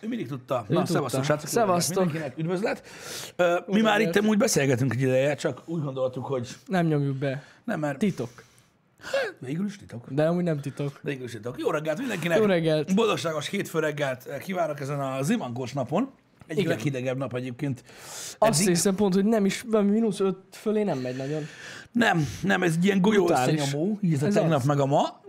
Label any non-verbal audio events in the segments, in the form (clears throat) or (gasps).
Ő mindig tudta. Ő Na, tudta. szevasztok, srácok. Szevasztok. Mindenkinek üdvözlet. Mi már itt úgy beszélgetünk egy ideje, csak úgy gondoltuk, hogy Nem nyomjuk be. nem, mert Titok. végül is titok. De amúgy nem titok. Végül is titok. Jó reggelt mindenkinek. Jó reggelt. Boldogságos hétfő reggelt kívánok ezen a zimankos napon. Egyik Igen. leghidegebb nap egyébként. Azt Eddig. hiszem pont, hogy nem is, valami mínusz öt fölé nem megy nagyon. Nem, nem, ez egy ilyen golyó összenyomó, így ez a tegnap az. meg a ma,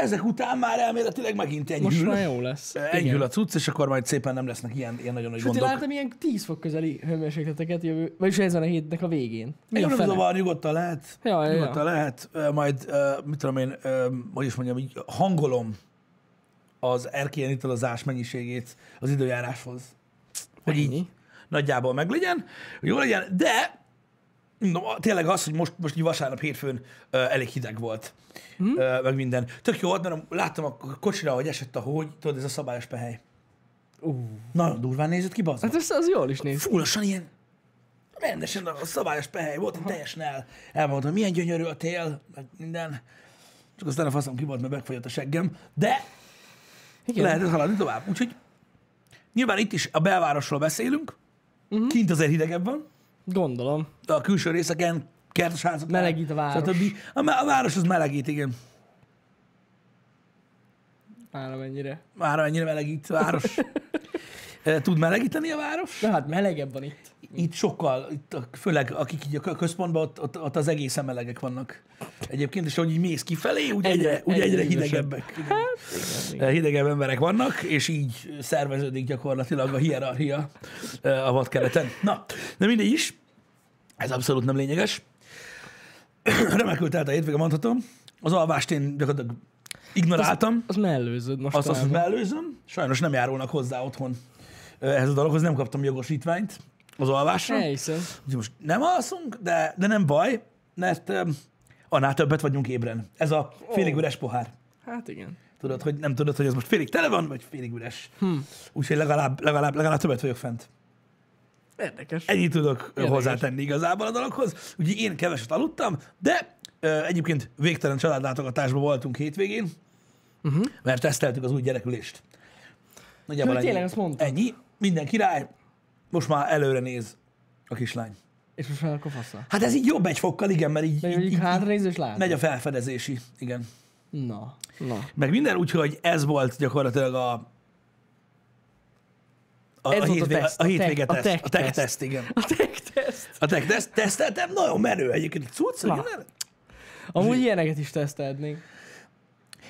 ezek után már elméletileg megint enyhül. Most már jó lesz. Enyhül a cucc, és akkor majd szépen nem lesznek ilyen, ilyen nagyon nagy Sőt, én gondok. láttam ilyen 10 fok közeli hőmérsékleteket jövő, vagyis ezen a hétnek a végén. Mi Egy a zavar, nyugodtan lehet. Ja, ja, nyugodtan ja. lehet. Majd, mit tudom én, hogy is mondjam, így hangolom az erkélyen italozás mennyiségét az időjáráshoz. Hogy így Ennyi. nagyjából meglegyen, hogy jó legyen, de no, tényleg az, hogy most, most vasárnap hétfőn ö, elég hideg volt, Hm? ö, meg minden. Tök jó volt, mert láttam a kocsira, hogy esett a hógy, tudod, ez a szabályos pehely. Uh, Nagyon durván nézett ki, bazd. hát ez, az jól is néz. Fúlosan ilyen rendesen a szabályos pehely volt, én teljesen el, elmondtam, milyen gyönyörű a tél, meg minden. Csak aztán a faszom ki volt, mert megfagyott a seggem. De Igen. lehet haladni tovább. Úgyhogy nyilván itt is a belvárosról beszélünk, uh-huh. kint azért hidegebb van, Gondolom. de a külső részeken, kertesházak. Melegít a város. A, me- a város az melegít, igen. Már mennyire. Már annyira melegít a város. (laughs) Eh, Tud melegíteni a város? De hát melegebb van itt. Itt sokkal, itt a, főleg akik így a központban, ott, ott, ott az egészen melegek vannak. Egyébként, és ahogy így mész kifelé, úgy egyre, Egyre- úgy egyre hidegebbek. Igen. Igen, igen. Eh, Hidegebb emberek vannak, és így szerveződik gyakorlatilag a hierarchia eh, a vadkereten. Na, de mindegy is. Ez abszolút nem lényeges. (clears throat) Remekül telt a hétvége, mondhatom. Az alvást én gyakorlatilag ignoráltam. Az mellőzöd most. Azt azt mellőzöm. Sajnos nem járulnak hozzá otthon eh, ehhez a dologhoz. Nem kaptam jogosítványt az alvásra. Elhiszem. Úgyhogy most nem alszunk, de, de nem baj, mert um, annál többet vagyunk ébren. Ez a félig üres pohár. Hát igen. Tudod, hogy nem tudod, hogy ez most félig tele van, vagy félig üres. Hmm. Úgyhogy legalább, legalább, legalább többet vagyok fent. Érdekes. Ennyit tudok Érdekes. Hozzátenni igazából a dologhoz. Úgyhogy én keveset aludtam, de ö, egyébként végtelen családlátogatásban voltunk hétvégén, uh-huh. mert teszteltük az új gyerekülést. Nagyjából Sőt, ennyi. tényleg, azt mondtad. ennyi. Minden király. Most már előre néz a kislány. És most már akkor fasza. Hát ez így jobb egy fokkal, igen, mert így, így, így, hátra néz és lát. megy a felfedezési, igen. Na, na. Meg minden, úgyhogy ez volt gyakorlatilag a a, Ez a, volt a teszt, a a hétvége tech- a tech A tech teszt. teszt, igen. A tech teszt. A tech teszt, teszteltem, nagyon menő egyébként. Cucc, Na. igen. Amúgy ilyeneket is tesztelnénk.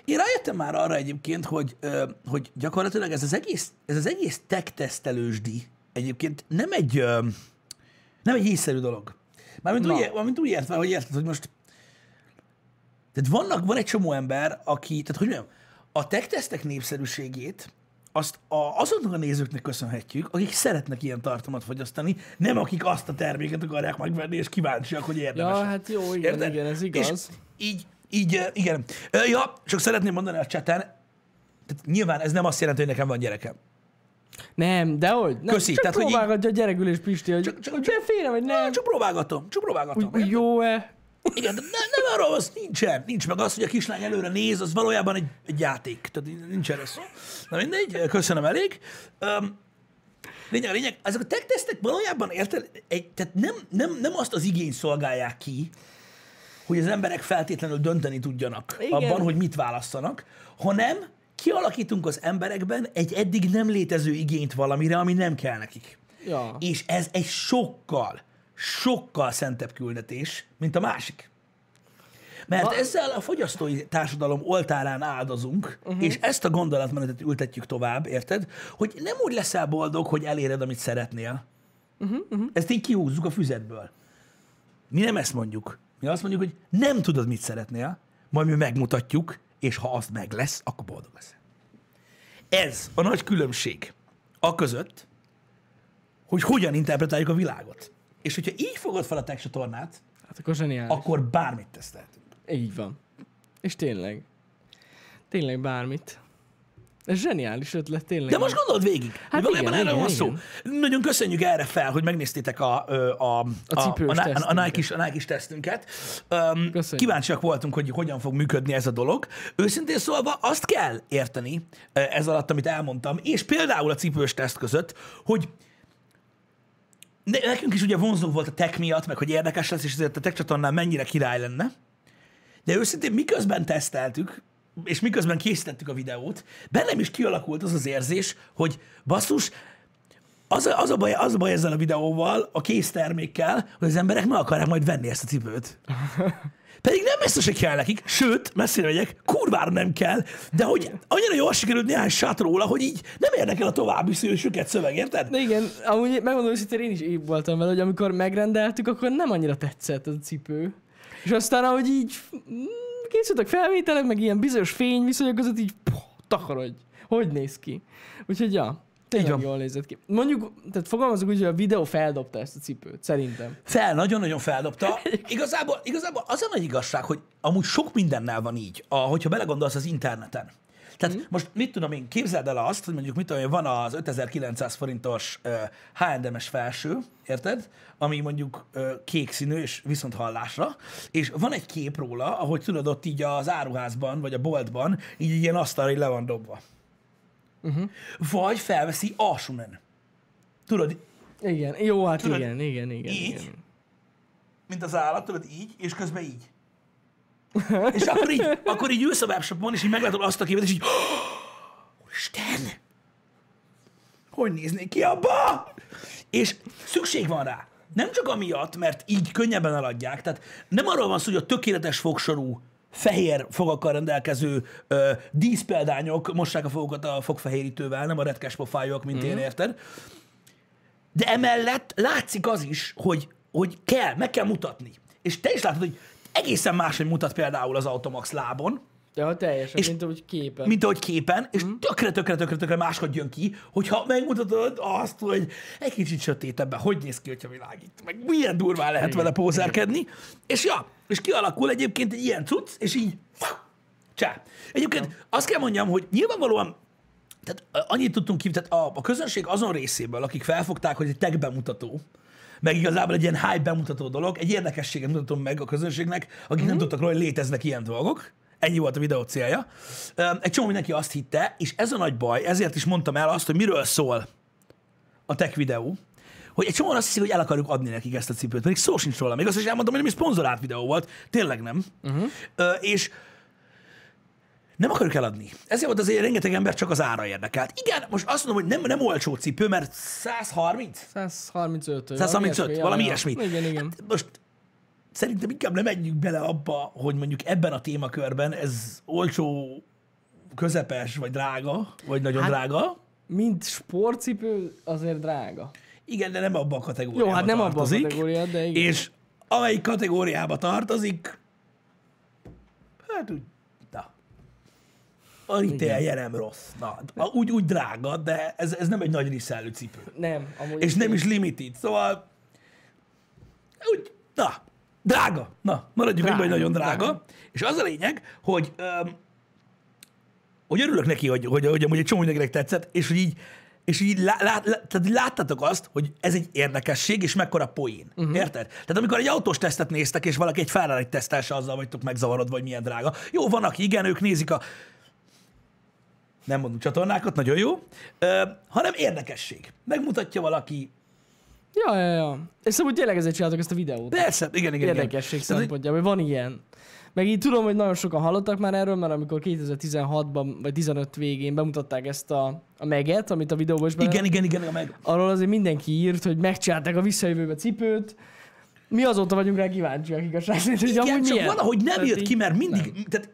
Én rájöttem már arra egyébként, hogy, hogy gyakorlatilag ez az egész, ez az egész tech tesztelősdi egyébként nem egy, nem egy észszerű dolog. Mármint Na. úgy, mármint úgy értve, hogy érted, hogy most tehát vannak, van egy csomó ember, aki, tehát hogy mondjam, a tech tesztek népszerűségét azt a, azoknak a nézőknek köszönhetjük, akik szeretnek ilyen tartalmat fogyasztani, nem akik azt a terméket akarják megvenni, és kíváncsiak, hogy érdemes. Ja, hát jó, igen, Érted? igen, ez igaz. És így, így, igen. Ja, csak szeretném mondani a cseten, tehát nyilván ez nem azt jelenti, hogy nekem van gyerekem. Nem, de hogy? Nem, Köszi, Csak tehát, hogy így- próbálgatja a gyerekülés Pisti, hogy, Csak- csak- hogy félre vagy nem. Csak próbálgatom, csak próbálgatom. Úgy jó-e? Igen, de ne, nem arról az nincsen. Nincs meg az, hogy a kislány előre néz, az valójában egy, egy játék. Tehát nincs erre szó. Na mindegy, köszönöm elég. Um, lényeg, lényeg, ezek a tech tesztek valójában érted, egy, tehát nem, nem, nem azt az igényt szolgálják ki, hogy az emberek feltétlenül dönteni tudjanak Igen. abban, hogy mit választanak, hanem kialakítunk az emberekben egy eddig nem létező igényt valamire, ami nem kell nekik. Ja. És ez egy sokkal, sokkal szentebb küldetés, mint a másik. Mert Va- ezzel a fogyasztói társadalom oltárán áldozunk, uh-huh. és ezt a gondolatmenetet ültetjük tovább, érted? Hogy nem úgy leszel boldog, hogy eléred, amit szeretnél. Uh-huh, uh-huh. Ezt így kihúzzuk a füzetből. Mi nem ezt mondjuk. Mi azt mondjuk, hogy nem tudod, mit szeretnél, majd mi megmutatjuk, és ha az meg lesz, akkor boldog leszel. Ez a nagy különbség a között, hogy hogyan interpretáljuk a világot. És hogyha így fogod fel a tech csatornát, Hát akkor zseniális. akkor bármit tesztelhetünk. Így van. És tényleg. Tényleg bármit. Ez zseniális ötlet, tényleg. De most gondold végig. Hát Hát valójában igen, erről van igen, szó. Nagyon köszönjük erre fel, hogy megnéztétek a, a, a, a, a, a, a. Nike-s, a Nike-s tesztünket. Um, kíváncsiak voltunk, hogy hogyan fog működni ez a dolog. Őszintén szólva azt kell érteni ez alatt, amit elmondtam, és például a cipős teszt között, hogy ne- nekünk is ugye vonzó volt a tech miatt, meg hogy érdekes lesz, és ezért a tech csatornán mennyire király lenne. De őszintén miközben teszteltük, és miközben készítettük a videót, bennem is kialakult az az érzés, hogy basszus, az a, az, a baj, az a baj ezzel a videóval, a kész termékkel, hogy az emberek meg akarják majd venni ezt a cipőt. (laughs) Pedig nem biztos, hogy kell nekik, sőt, messzire megyek, kurvára nem kell, de hogy annyira jól sikerült néhány sát róla, hogy így nem érdekel a további szősüket szöveg, érted? De igen, amúgy megmondom őszintén, én is így voltam vele, hogy amikor megrendeltük, akkor nem annyira tetszett az a cipő. És aztán, ahogy így mm, készültek felvételek, meg ilyen bizonyos fényviszonyok között így poh, takarodj. Hogy néz ki? Úgyhogy ja, tényleg van. jól nézett ki. Mondjuk, tehát fogalmazok úgy, hogy a videó feldobta ezt a cipőt, szerintem. Fel, nagyon-nagyon feldobta. (laughs) Igazából, igazából az a nagy igazság, hogy amúgy sok mindennel van így, a, hogyha belegondolsz az interneten. Tehát mm. most mit tudom én, képzeld el azt, hogy mondjuk mit tudom én, van az 5900 forintos uh, H&M-es felső, érted? Ami mondjuk uh, kék színű és viszont hallásra, és van egy kép róla, ahogy tudod, ott így az áruházban, vagy a boltban, így ilyen asztalra így le van dobva. Uh-huh. Vagy felveszi alsónen. Tudod, Igen, jó, hát Tudod, igen, igen, igen, így? igen. mint az állat, tudod, így, és közben így. (laughs) és akkor így, akkor így ülsz a webshopon, és így meglátod azt a képet, és így, (gasps) Isten! Hogy néznék ki abba? És szükség van rá. Nem csak amiatt, mert így könnyebben eladják, tehát nem arról van szó, hogy a tökéletes fogsorú, fehér fogakkal rendelkező ö, díszpéldányok mossák a fogokat a fogfehérítővel, nem a retkes pofájok, mint én, érted? De emellett látszik az is, hogy, hogy kell, meg kell mutatni. És te is látod, hogy egészen máshogy mutat például az Automax lábon, Ja, teljesen, És- mint ahogy képen. mint ahogy képen, és tökre, tökre, tökre, tökre máshogy jön ki, hogyha megmutatod azt, hogy egy kicsit sötétebben, hogy néz ki, hogyha világít, meg milyen durván lehet vele pózerkedni, és ja, és kialakul egyébként egy ilyen cucc, és így csá. Egyébként azt kell mondjam, hogy nyilvánvalóan tehát annyit tudtunk ki, tehát a, a közönség azon részéből, akik felfogták, hogy egy tech bemutató, meg igazából egy ilyen hype bemutató dolog, egy érdekességet mutatom meg a közönségnek, akik mm-hmm. nem tudtak róla, hogy léteznek ilyen dolgok. Ennyi volt a videó célja. Egy csomó mindenki azt hitte, és ez a nagy baj, ezért is mondtam el azt, hogy miről szól a tech videó, hogy egy csomóan azt hiszik, hogy el akarjuk adni nekik ezt a cipőt, pedig szó sincs róla. Még azt is elmondtam, hogy nem is szponzorált videó volt, tényleg nem. Uh-huh. Ö, és nem akarjuk eladni. Ezért volt azért rengeteg ember csak az ára érdekelt. Igen, most azt mondom, hogy nem, nem olcsó cipő, mert 130? 135. 135, valami ilyesmi. Igen, igen. Hát most szerintem inkább nem menjünk bele abba, hogy mondjuk ebben a témakörben ez olcsó, közepes, vagy drága, vagy nagyon Hát- drága. Mint sportcipő azért drága. Igen, de nem abba a kategóriába Jó, hát nem abban a tartozik. kategória, de igen. És amelyik kategóriába tartozik, hát úgy, na, a retailje nem rossz. Na, a- úgy, úgy drága, de ez, ez nem egy nagy resellő cipő. Nem, amúgy És nem is limited, szóval úgy, na, drága. Na, maradjunk Drága, hogy nagyon drága. drága. És az a lényeg, hogy, öm, hogy örülök neki, hogy, hogy, hogy amúgy egy csomó mindenkinek tetszett, és hogy így, és így lá, lá, lá, tehát láttatok azt, hogy ez egy érdekesség, és mekkora poén. Uh-huh. Érted? Tehát amikor egy autós tesztet néztek, és valaki egy Ferrari tesztelse, azzal vagytok megzavarodva, hogy milyen drága. Jó, van, aki igen, ők nézik a nem mondunk csatornákat, nagyon jó, ö, hanem érdekesség. Megmutatja valaki, Ja, ja, ja. És szóval tényleg ezért csináltak ezt a videót. Persze, igen, igen. Érdekesség igen. Szempontjából, van ilyen. Meg így tudom, hogy nagyon sokan hallottak már erről, mert amikor 2016-ban vagy 15 végén bemutatták ezt a, a meget, amit a videóban is. Igen, igen, igen, igen, meg. Arról azért mindenki írt, hogy megcsinálták a visszajövőbe cipőt. Mi azóta vagyunk rá kíváncsiak igazság szerint, hogy amúgy csak milyen. valahogy nem Tehát jött ki, mert mindig, tehát,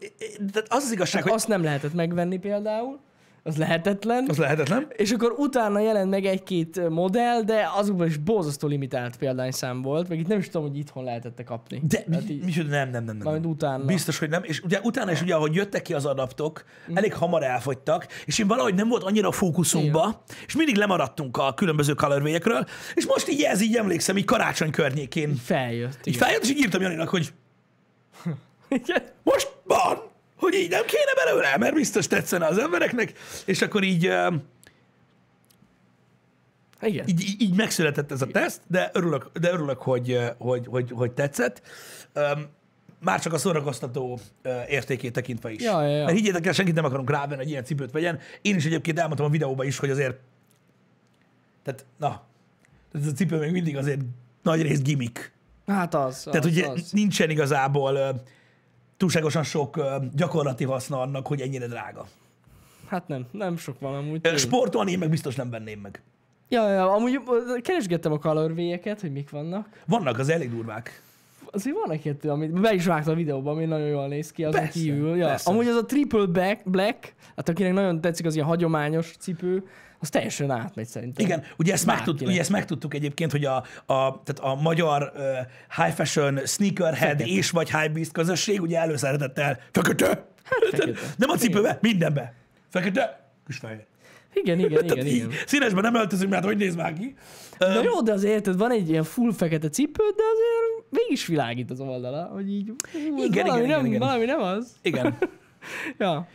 tehát az az igazság, hogy Azt nem lehetett megvenni például. Az lehetetlen. az lehetetlen. És akkor utána jelent meg egy-két modell, de azokban is borzasztó limitált példányszám volt, meg itt nem is tudom, hogy itthon lehetette kapni. De mi, így- mi, nem, nem, nem, nem. Nem. utána. Biztos, hogy nem. És ugye utána is, ugye, ahogy jöttek ki az adaptok, Mhm. elég hamar elfogytak, és én valahogy nem volt annyira a fókuszunkba, és mindig lemaradtunk a különböző colorway és most így ez így emlékszem, így karácsony környékén. Feljött. Így igen. feljött, és így írtam Janinak, hogy (laughs) Igen. most van, hogy így nem kéne belőle, mert biztos tetszene az embereknek, és akkor így, Igen. így, így, megszületett ez a teszt, de örülök, de örülök hogy, ö, hogy, hogy, hogy tetszett. Már csak a szórakoztató ö, értékét tekintve is. Ja, ja, ja. Mert higgyétek el, senkit nem akarunk rávenni, hogy ilyen cipőt vegyen. Én is egyébként elmondtam a videóban is, hogy azért, tehát, na, ez a cipő még mindig azért nagy rész gimmick. Hát az, Tehát az, ugye az. nincsen igazából ö, túlságosan sok gyakorlati haszna annak, hogy ennyire drága. Hát nem, nem sok van amúgy. Sportolni én meg biztos nem venném meg. Ja, ja, amúgy keresgettem a colorway hogy mik vannak. Vannak az elég durvák. Azért van egy-kettő, amit be is vágta a videóban, ami nagyon jól néz ki, azon Persze, kívül. Ja. persze. Amúgy az a triple black, black, hát akinek nagyon tetszik az ilyen hagyományos cipő, az teljesen átmegy szerintem. Igen, ugye ezt, Bárkinek. ugye ezt megtudtuk egyébként, hogy a, a, tehát a magyar uh, high fashion sneakerhead Fekete. és vagy high beast közösség ugye előszeretettel fekete. fekete. Nem a cipőbe, mindenbe. Fekete, kis fehér. Igen, igen, igen, így igen. Színesben nem öltözünk, mert hogy néz már ki. De Öm, jó, de azért érted, van egy ilyen full fekete cipő, de azért mégis világít az oldala, hogy így hú, Igen, valami, igen, nem, igen, igen. valami nem az. Igen. (laughs) Ja.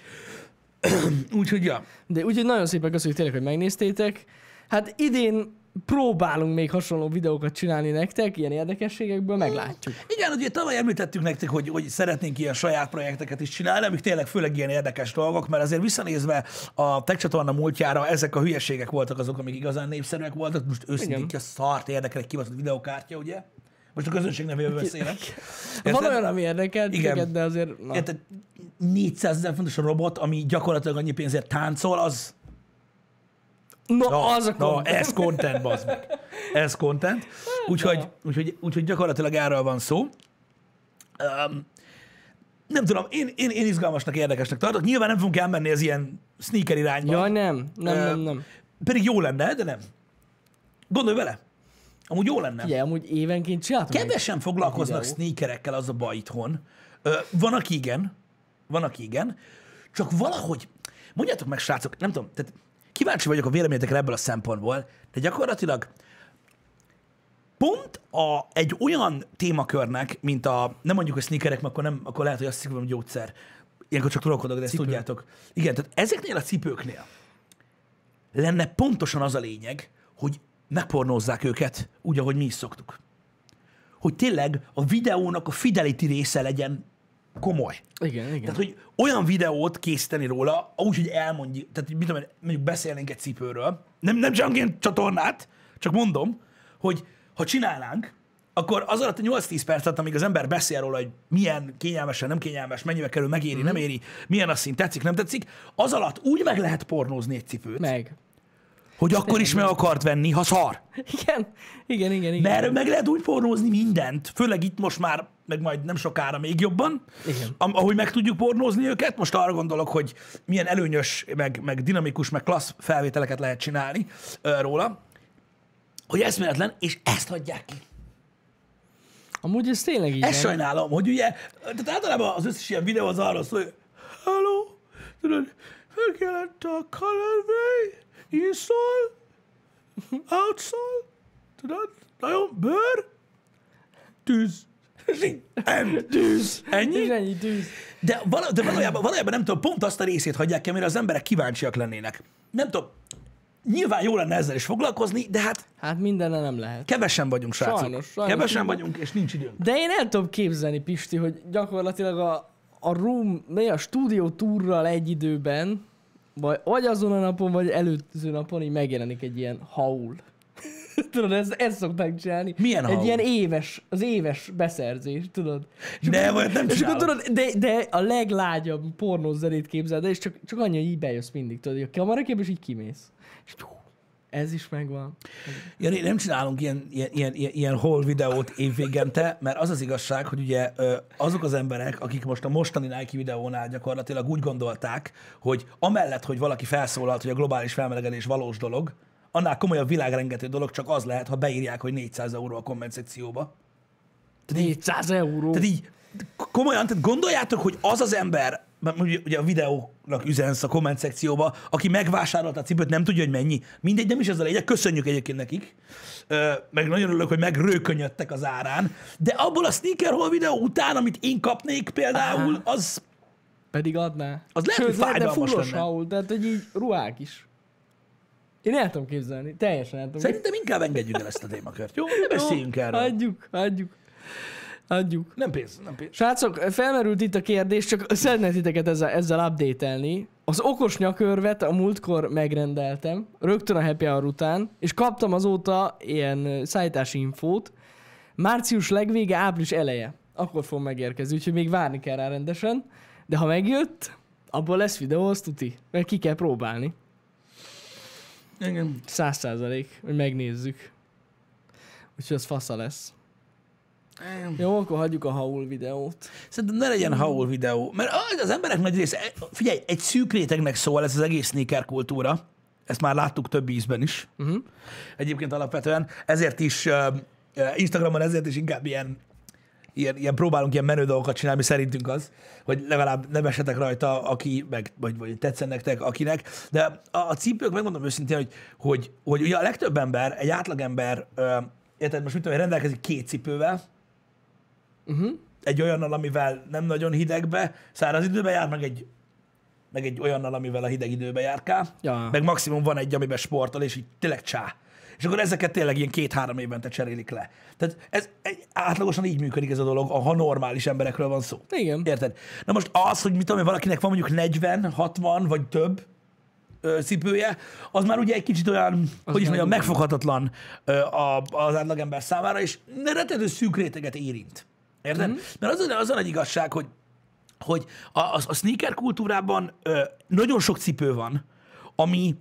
(clears throat) Úgyhogy ja. De úgyhogy nagyon szépen köszönjük tényleg, hogy megnéztétek. Hát idén próbálunk még hasonló videókat csinálni nektek, ilyen érdekességekből, meglátjuk. Igen, ugye tavaly említettük nektek, hogy, hogy szeretnénk ilyen saját projekteket is csinálni, amik tényleg főleg ilyen érdekes dolgok, mert azért visszanézve a Tech csatorna múltjára, ezek a hülyeségek voltak azok, amik igazán népszerűek voltak. Most őszintén ki a szart érdekel egy kibaszott videokártya, ugye? Most a közönség nevében beszélek. Van olyan, ami érdekel Igen. titeket, de azért... Na. Érted? 400 ezer fontos a robot, ami gyakorlatilag annyi pénzért táncol, az... No, Na, az a na, ez content, bazd meg. Ez content. Úgyhogy, úgyhogy, úgyhogy gyakorlatilag erről van szó. Um, nem tudom, én, én, én izgalmasnak, érdekesnek tartok. Nyilván nem fogunk elmenni az ilyen sneaker irányba. Jaj, nem, nem, Ö, nem, nem. Pedig jó lenne, de nem. Gondolj vele. Amúgy jó lenne. Ugye, amúgy évenként csináltam egy- Kevesen foglalkoznak videó. sneakerekkel, az a baj itthon. Ö, van, aki igen, van, aki igen, csak valahogy, mondjátok meg, srácok, nem tudom, tehát kíváncsi vagyok a véleményetekre ebből a szempontból, de gyakorlatilag pont a, egy olyan témakörnek, mint a, nem mondjuk a sneakerek, mert akkor, nem, akkor lehet, hogy azt hogy gyógyszer. Ilyenkor csak trollkodok, de ezt Cipő. tudjátok. Igen, tehát ezeknél a cipőknél lenne pontosan az a lényeg, hogy megpornózzák őket úgy, ahogy mi is szoktuk. Hogy tényleg a videónak a fidelity része legyen komoly. Igen, igen. Tehát, hogy olyan videót készíteni róla, úgy, hogy elmondjuk, tehát hogy mit tudom, mondjuk beszélnénk egy cipőről, nem, nem csak ilyen csatornát, csak mondom, hogy ha csinálnánk, akkor az alatt a 8-10 percet, amíg az ember beszél róla, hogy milyen kényelmesen, nem kényelmes, mennyibe kerül, megéri, mm-hmm. nem éri, milyen a szín, tetszik, nem tetszik, az alatt úgy meg lehet pornózni egy cipőt, Meg. Hogy akkor is meg akart venni, ha szar. Igen, igen, igen, igen. Mert meg lehet úgy pornózni mindent, főleg itt most már, meg majd nem sokára még jobban, Igen. ahogy meg tudjuk pornózni őket. Most arra gondolok, hogy milyen előnyös, meg, meg dinamikus, meg klassz felvételeket lehet csinálni ö, róla, hogy eszméletlen, és ezt hagyják ki. Amúgy ez tényleg így Ezt van. sajnálom, hogy ugye, tehát általában az összes ilyen videó az arról szól, hogy hello, tudod, megjelent a colorway, insole, outsole, tudod, nagyon bőr, tűz, end, tűz, ennyi. És ennyi tűz. De, vala, de valójában, valójában nem tudom, pont azt a részét hagyják ki, amire az emberek kíváncsiak lennének. Nem tudom, nyilván jó lenne ezzel is foglalkozni, de hát Hát mindenne nem lehet. kevesen vagyunk, srácok. Sajnos, sajnos. Kevesen vagyunk, és nincs időnk. De én el tudom képzelni, Pisti, hogy gyakorlatilag a, a room, a stúdió túrral egy időben, vagy, vagy azon a napon, vagy előző napon így megjelenik egy ilyen haul. (laughs) tudod, ezt, ezt szokták csinálni. Milyen Egy haul? ilyen éves, az éves beszerzés, tudod? És Ne, akkor- vagy nem És akkor csinálom. tudod, de, de a leglágyabb pornós zenét képzeld el, és csak, csak annyi, hogy így bejössz mindig, tudod, hogy a kamerakép, és így kimész. És hú, ez is megvan. Jani, nem csinálunk ilyen, ilyen, ilyen, ilyen, hol videót évvégente, mert az az igazság, hogy ugye azok az emberek, akik most a mostani Nike videónál gyakorlatilag úgy gondolták, hogy amellett, hogy valaki felszólalt, hogy a globális felmelegedés valós dolog, annál komolyabb világrengető dolog csak az lehet, ha beírják, hogy 400 euró a komment szekcióba. 400 euró. Tehát így komolyan, tehát gondoljátok, hogy az az ember, ugye, ugye a videónak üzensz a komment szekcióba, aki megvásárolta a cipőt, nem tudja, hogy mennyi. Mindegy, nem is ez a lényeg, köszönjük egyébként nekik. Ö, meg nagyon örülök, hogy megrőkönyödtek az árán. De abból a sneaker hol videó után, amit én kapnék például, az Pedig adná. Az lehet, hogy Sőt, lehetne fájdalmas lenne. haul, tehát hogy így ruhák is. Én el tudom képzelni. Teljesen el tudom Szerintem inkább engedjük el ezt a témakört. Jó, ne beszéljünk erről. Hagyjuk, hagyjuk. Hagyjuk. Nem pénz, nem pénz. Srácok, felmerült itt a kérdés, csak szeretnék titeket ezzel, ezzel update-elni. Az okos nyakörvet a múltkor megrendeltem, rögtön a happy hour után, és kaptam azóta ilyen szállítási infót. Március legvége, április eleje. Akkor fog megérkezni, úgyhogy még várni kell rá rendesen. De ha megjött, abból lesz videó, azt tuti. Mert ki kell próbálni. Igen. Száz százalék, hogy megnézzük. Úgyhogy az fasza lesz. Jó, akkor hagyjuk a haul videót. Szerintem ne legyen haul videó, mert az- emberek nagy része, figyelj, egy szűk rétegnek szól ez az egész sneaker kultúra. Ezt már láttuk több ízben is. Uh-huh. Egyébként alapvetően ezért is uh, Instagramon ezért is inkább ilyen, ilyen, ilyen próbálunk ilyen menő dolgokat csinálni, mi szerintünk az, hogy legalább ne vessetek rajta, aki, meg, vagy, vagy tetszen nektek, akinek. De a, a cipők, megmondom őszintén, hogy, hogy, hogy ugye a legtöbb ember, egy átlagember, uh, érted, most mit tudom, rendelkezik két cipővel, egy olyannal, amivel nem nagyon hidegbe, száraz időben jár, meg egy, meg egy olyannal, amivel a hideg időben járkál, Ja. meg maximum van egy, amiben sportol, és így tényleg csá. És akkor ezeket tényleg ilyen két-három évente cserélik le. Tehát ez egy, átlagosan így működik ez a dolog, ha normális emberekről van szó. Igen. Érted? Na most az, hogy mit tudom valakinek van mondjuk 40, 60 vagy több ö, cipője, az már ugye egy kicsit olyan, az hogy is mondjam, megfoghatatlan ö, a, az átlagember számára, és rettető szűk réteget érint. Érted? Mm-hmm. Mert az, az a nagy igazság, hogy hogy a, a, a sneaker kultúrában ö, nagyon sok cipő van, ami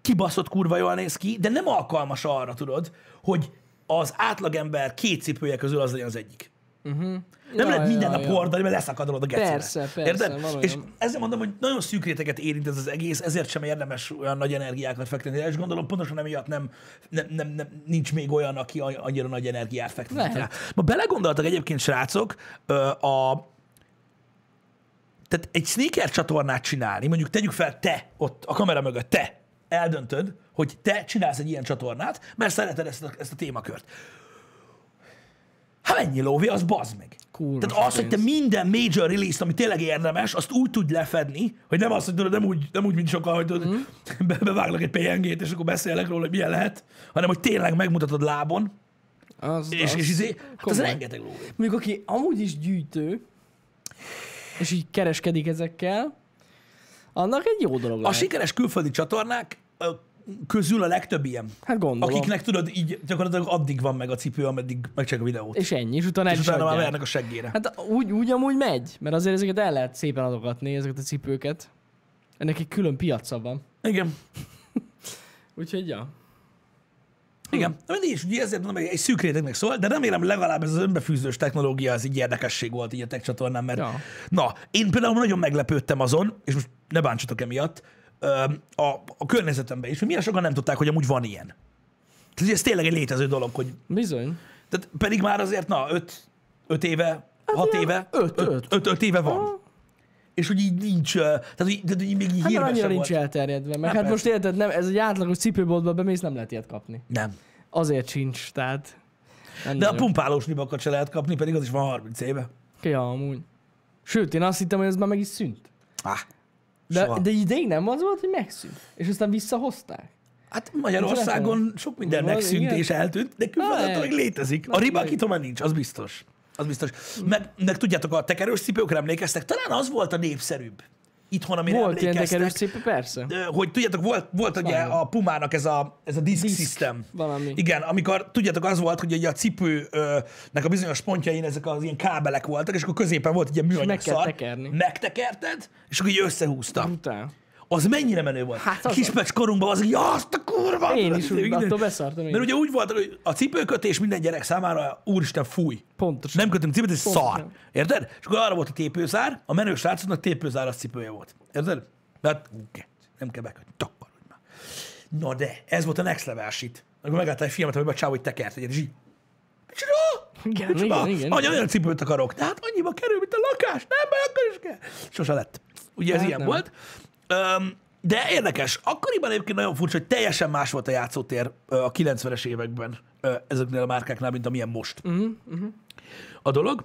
kibaszott kurva jól néz ki, de nem alkalmas arra, tudod, hogy az átlagember két cipője közül az legyen az egyik. Uh-huh. Nem Ja, lehet minden ja, nap ja. hordani, mert leszakadolod a gecire. Persze, persze, Érted? olyan. És ezzel mondom, hogy nagyon szűk réteget érint ez az egész, ezért sem érdemes olyan nagy energiákat fektetni. És gondolom pontosan emiatt nem, nem, nem, nem nincs még olyan, aki annyira nagy energiát fektet Lehet. rá. Ma belegondoltak egyébként, srácok, a, tehát egy sneaker csatornát csinálni, mondjuk tegyük fel te ott a kamera mögött, te eldöntöd, hogy te csinálsz egy ilyen csatornát, mert szereted ezt a, ezt a témakört. Hát mennyi lóvé, az bazd meg. Kurva Tehát az, hogy te minden major release-t, ami tényleg érdemes, azt úgy tudj lefedni, hogy nem az, hogy tudod, nem úgy, nem úgy mint sokan, hogy tudod, Mhm. (laughs) be, bevágnak egy PNG-t, és akkor beszélek róla, hogy milyen lehet, hanem hogy tényleg megmutatod lábon, Az, és, az és izé, hát az rengeteg lóvé. Mondjuk, aki amúgy is gyűjtő, és így kereskedik ezekkel, annak egy jó dolog A lehet. sikeres külföldi csatornák közül a legtöbb ilyen. Hát gondolom. Akiknek tudod, így gyakorlatilag addig van meg a cipő, ameddig megcsinálják a videót. És, ennyi, és utána és utána már vernek a seggére. Hát, úgy, úgy amúgy megy, mert azért ezeket el lehet szépen adogatni, ezeket a cipőket. Ennek egy külön piaca van. igen. (laughs) Úgyhogy ja. Igen. Na mindig is, ugye ezért mondom, hogy egy szűk rétegnek szól, de remélem legalább ez az önbefűzős technológia az így érdekesség volt így a tech csatornán, mert Ja. na, én például nagyon meglepődtem azon, és most ne bántsatok emiatt, a, a környezetemben is, hogy milyen sokan nem tudták, hogy amúgy van ilyen. Tehát ez tényleg egy létező dolog, hogy Bizony. Tehát pedig már azért, na, öt, öt éve, hat ilyen éve, Hát öt, öt, öt. öt, öt éve van. Aha. És hogy így nincs, tehát hogy, tehát, hogy még így Hát annyira nincs volt. elterjedve. Meg Hát hát most persze. érted, nem, ez egy átlagos cipőboltba bemész, nem lehet ilyet kapni. Nem. Azért sincs, tehát... Nem De a nagyon. pumpálós nyibakat se lehet kapni, pedig az is van 30 éve. Ja, amúgy. Sőt, én azt hittem, hogy ez már meg is szűnt. Ah, De, soha. de ideig nem az volt, hogy megszűnt. És aztán visszahozták. Hát Magyarországon sok minden megszűnt igen. és eltűnt, de külföldön még létezik. A ribakító már nincs, az biztos. Az biztos. Meg, meg tudjátok, a tekerős cipőkre emlékeztek? Talán az volt a népszerűbb itthon, amire Volt ilyen tekerős cipő, persze. Hogy tudjátok, volt, volt ugye a Pumának ez a, ez a disk, Disk. system. Valami. Igen, amikor tudjátok, az volt, hogy ugye a cipőnek a bizonyos pontjain ezek az ilyen kábelek voltak, és akkor középen volt egy ilyen műanyag meg szar. tekerni. Megtekerted, és akkor így összehúzta. Brutál. Az mennyire menő volt. Hát az Kispecs korunkban az, hogy azt a kurva! Én is úgy, attól beszartam én. Mert ugye úgy volt, hogy a cipőkötés minden gyerek számára, úristen, fúj. Pontosan. Nem kötünk cipőt, ez Pontosan. szar. Érted? És akkor arra volt a tépőzár, a menő srácoknak tépőzáras cipője volt. Érted? Hát, nem kell bekötni, már. Na de, ez volt a next level shit. Akkor megálltál egy filmet, amiben a csávó hogy tekert egyet, és így, Micsoda? Igen, Micsoda? igen, igen. Anya, olyan cipőt akarok. De hát annyiba kerül, mint a lakás. Nem, akkor is kell. Sose lett. Ugye ez Hát ilyen nem. volt. Öm, de érdekes. Akkoriban egyébként nagyon furcsa, hogy teljesen más volt a játszótér a 90-es években ezeknél a márkáknál, mint amilyen most Mhm, a dolog.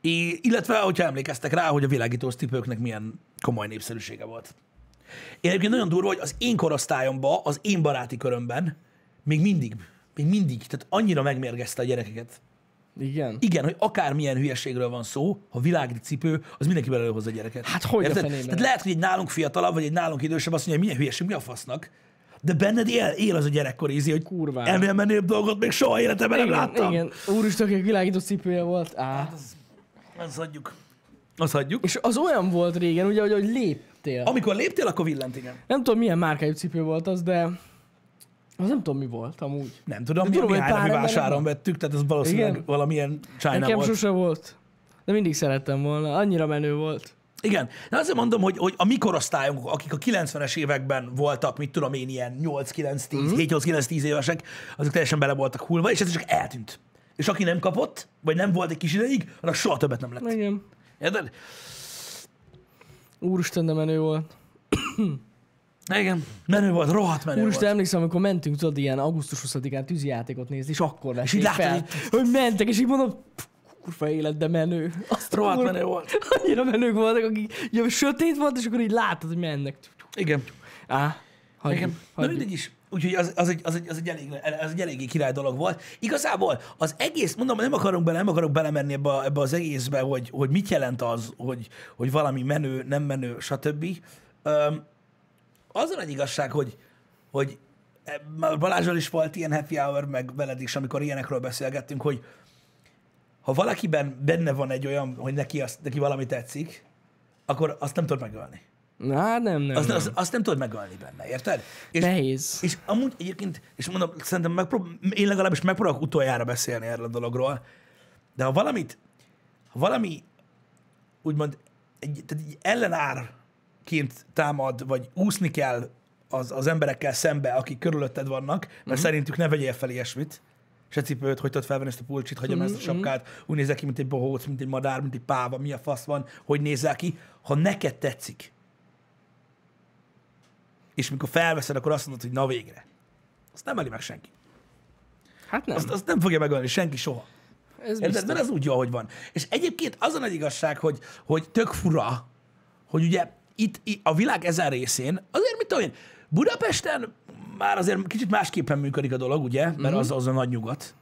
I- illetve, hogyha emlékeztek rá, hogy a világítós cipőknek milyen komoly népszerűsége volt. Én egyébként nagyon durva, hogy az én korosztályomban, az én baráti körömben még mindig, még mindig, tehát annyira megmérgezte a gyerekeket. Igen. Igen, hogy akármilyen hülyeségről van szó, ha világi cipő, az mindenki belőhozza a gyereket. Hát hogy a Érted? fenében? Tehát lehet, hogy egy nálunk fiatalabb, vagy egy nálunk idősebb azt mondja, hogy milyen hülyeség, mi a fasznak. De benned él, él az a gyerekkori ízi, hogy Kurvára. ennél menőbb dolgot még soha életemben nem Igen, láttam. igen. Úristen, aki világító cipője volt. Á. Azt hagyjuk. Azt hagyjuk. És az olyan volt régen, ugye, hogy, hogy léptél. Amikor léptél, akkor villent, igen. Nem tudom, milyen márkájú cipő volt az, de az nem tudom, mi volt amúgy. Nem tudom, De mi, tudom, mi három embernek vásáron vettük, tehát ez valószínűleg Igen. valamilyen China Nekem volt. sose volt. De mindig szerettem volna. Annyira menő volt. Igen, de azért mondom, hogy, hogy a mi korosztályunk, akik a 90-es években voltak, mit tudom én, ilyen 8-9-10, Mhm. 7-8-9-10 évesek, azok teljesen bele voltak hullva, és ez csak eltűnt. És aki nem kapott, vagy nem volt egy kis ideig, annak soha többet nem lett. Igen. Érted? Úristen, de menő volt. Igen. Menő volt, rohadt menő Úristen, volt. emlékszem, amikor mentünk, tudod, ilyen augusztus 20-án tűzijátékot nézni, és akkor vették így láttad, fel, így- hogy mentek, és így mondom, kurva élet, de menő. Azt Rohadt menő volt. Annyira menők voltak, akik ugye, sötét volt, és akkor így láttad, hogy mennek. Igen. Á, hagyjuk, Igen. Na hagyjuk. mindegy is. Úgyhogy az, az, egy, az, egy, az, egy elég, az egy eléggé király dolog volt. Igazából az egész, mondom, nem akarunk bele, nem akarok belemenni ebbe, ebbe az egészbe, hogy, hogy mit jelent az, hogy, hogy valami menő, nem menő, stb. Öm, az a nagy igazság, hogy, hogy e, Balázsral is volt ilyen happy hour, meg veled is, amikor ilyenekről beszélgettünk, hogy ha valakiben benne van egy olyan, hogy neki, azt, neki valami tetszik, akkor azt nem tudod megölni. Na, hát nem, nem. Azt, nem. azt, azt nem tudod megölni benne, érted? És, Nehéz. és amúgy egyébként, és mondom, szerintem megprób- én legalábbis megpróbálok utoljára beszélni erről a dologról, de ha valamit, ha valami úgymond egy, tehát egy ellenárként támad, vagy úszni kell az, az emberekkel szembe, akik körülötted vannak, mert uh-huh. szerintük ne vegyél fel ilyesmit, se cipőt, hogy tudod felvenni ezt a pulcsit, hagyom ezt a sapkát, úgy nézel ki, mint egy bohóc, mint egy madár, mint egy páva, mi a fasz van, hogy nézel ki, ha neked tetszik, és mikor felveszed, akkor azt mondod, hogy na végre. Azt nem eli meg senki. Hát nem. Azt, azt nem fogja megölni senki soha. Ez Érted? Mert az úgy jó, ahogy van. És egyébként az a nagy igazság, hogy, hogy tök fura, hogy ugye itt, itt a világ ezen részén, azért mit tudom én, Budapesten már azért kicsit másképpen működik a dolog, ugye, mert Mhm. az, az a nagy nyugat.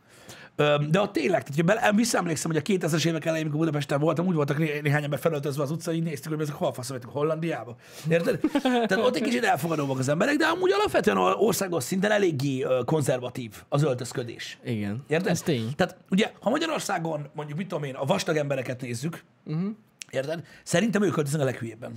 De ott tényleg, tehát, bele, visszaemlékszem, hogy a 2000-es évek elején, amikor Budapesten voltam, úgy voltak né- néhány ember felöltözve az utcán, így néztük, hogy ezek hol faszom, Hollandiába. Érted? Tehát ott egy kicsit elfogadóak az emberek, de amúgy alapvetően a országos szinten eléggé konzervatív az öltözködés. Igen. Érted? Ez tény. Tehát ugye, ha Magyarországon mondjuk, mit tudom én, a vastag embereket nézzük, uh-huh. érted? Szerintem ők költöznek a leghülyébben.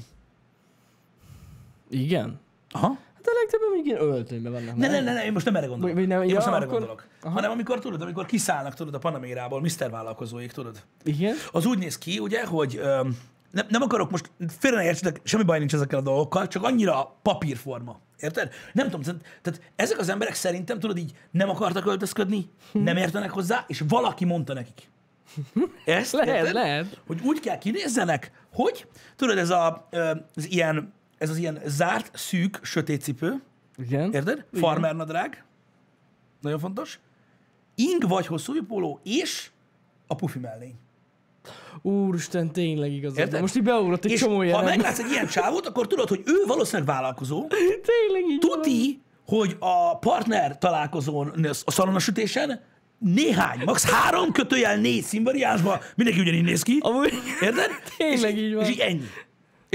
Igen. Aha. Hát a legtöbben még ilyen öltönyben vannak. Ne, ne, ne, ne, én most nem erre gondolok. Vagy- nem- én ja, most nem erre akkor- gondolok. Hanem amikor tudod, amikor kiszállnak, tudod, a Panamérából, Mr. vállalkozóik, tudod. Igen. Az úgy néz ki, ugye, hogy öm, nem, nem akarok most, félre ne értsetek, semmi baj nincs ezekkel a dolgokkal, csak annyira papírforma. Érted? Nem tudom, tehát- ezek az emberek szerintem, tudod, így nem akartak öltözködni, nem értenek hozzá, és valaki mondta nekik. Ezt, Lehet, érted? lehet. Hogy úgy kell kinézzenek, hogy, tudod, ez a, az ilyen, ez az ilyen zárt, szűk, sötét cipő, Igen. érted? Farmernadrág, nagyon fontos, ing vagy hosszú póló, és a pufi mellény. Úristen, tényleg igazad. Érted? Most így beugrott egy És csomó ha jelen. meglátsz egy ilyen csávót, akkor tudod, hogy ő valószínűleg vállalkozó, (laughs) Tényleg így van. tuti, hogy a partner találkozón, a szalonasütésen néhány, max. három kötőjel négy színvariánsban mindenki ugyanígy néz ki. Amúgy... Érted? (laughs) Tényleg és, így van. És így ennyi.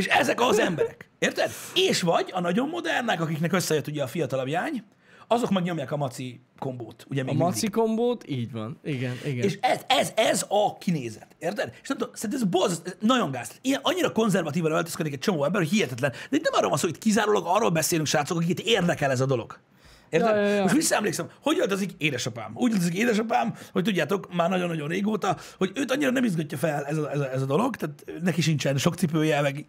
És ezek az emberek. Érted? És vagy a nagyon modernek, akiknek összejött ugye a fiatalabb jány, azok meg nyomják a maci kombót. Ugye még A mindig. maci kombót, így van. Igen, igen. És ez, ez, ez a kinézet, érted? És nem tudom, szerintem ez borzasztó, ez nagyon gáz. Ilyen, annyira konzervatívan öltözködik egy csomó ember, hogy hihetetlen. De itt nem arról van szó, hogy kizárólag arról beszélünk, srácok, akiket érdekel ez a dolog. Érted? Ja, ja, ja. Most visszaemlékszem, hogy öltözik édesapám. Úgy öltözik édesapám, hogy tudjátok, már nagyon-nagyon régóta, hogy őt annyira nem izgatja fel ez a, ez a, ez a dolog, tehát neki sincsen sok cipője, meg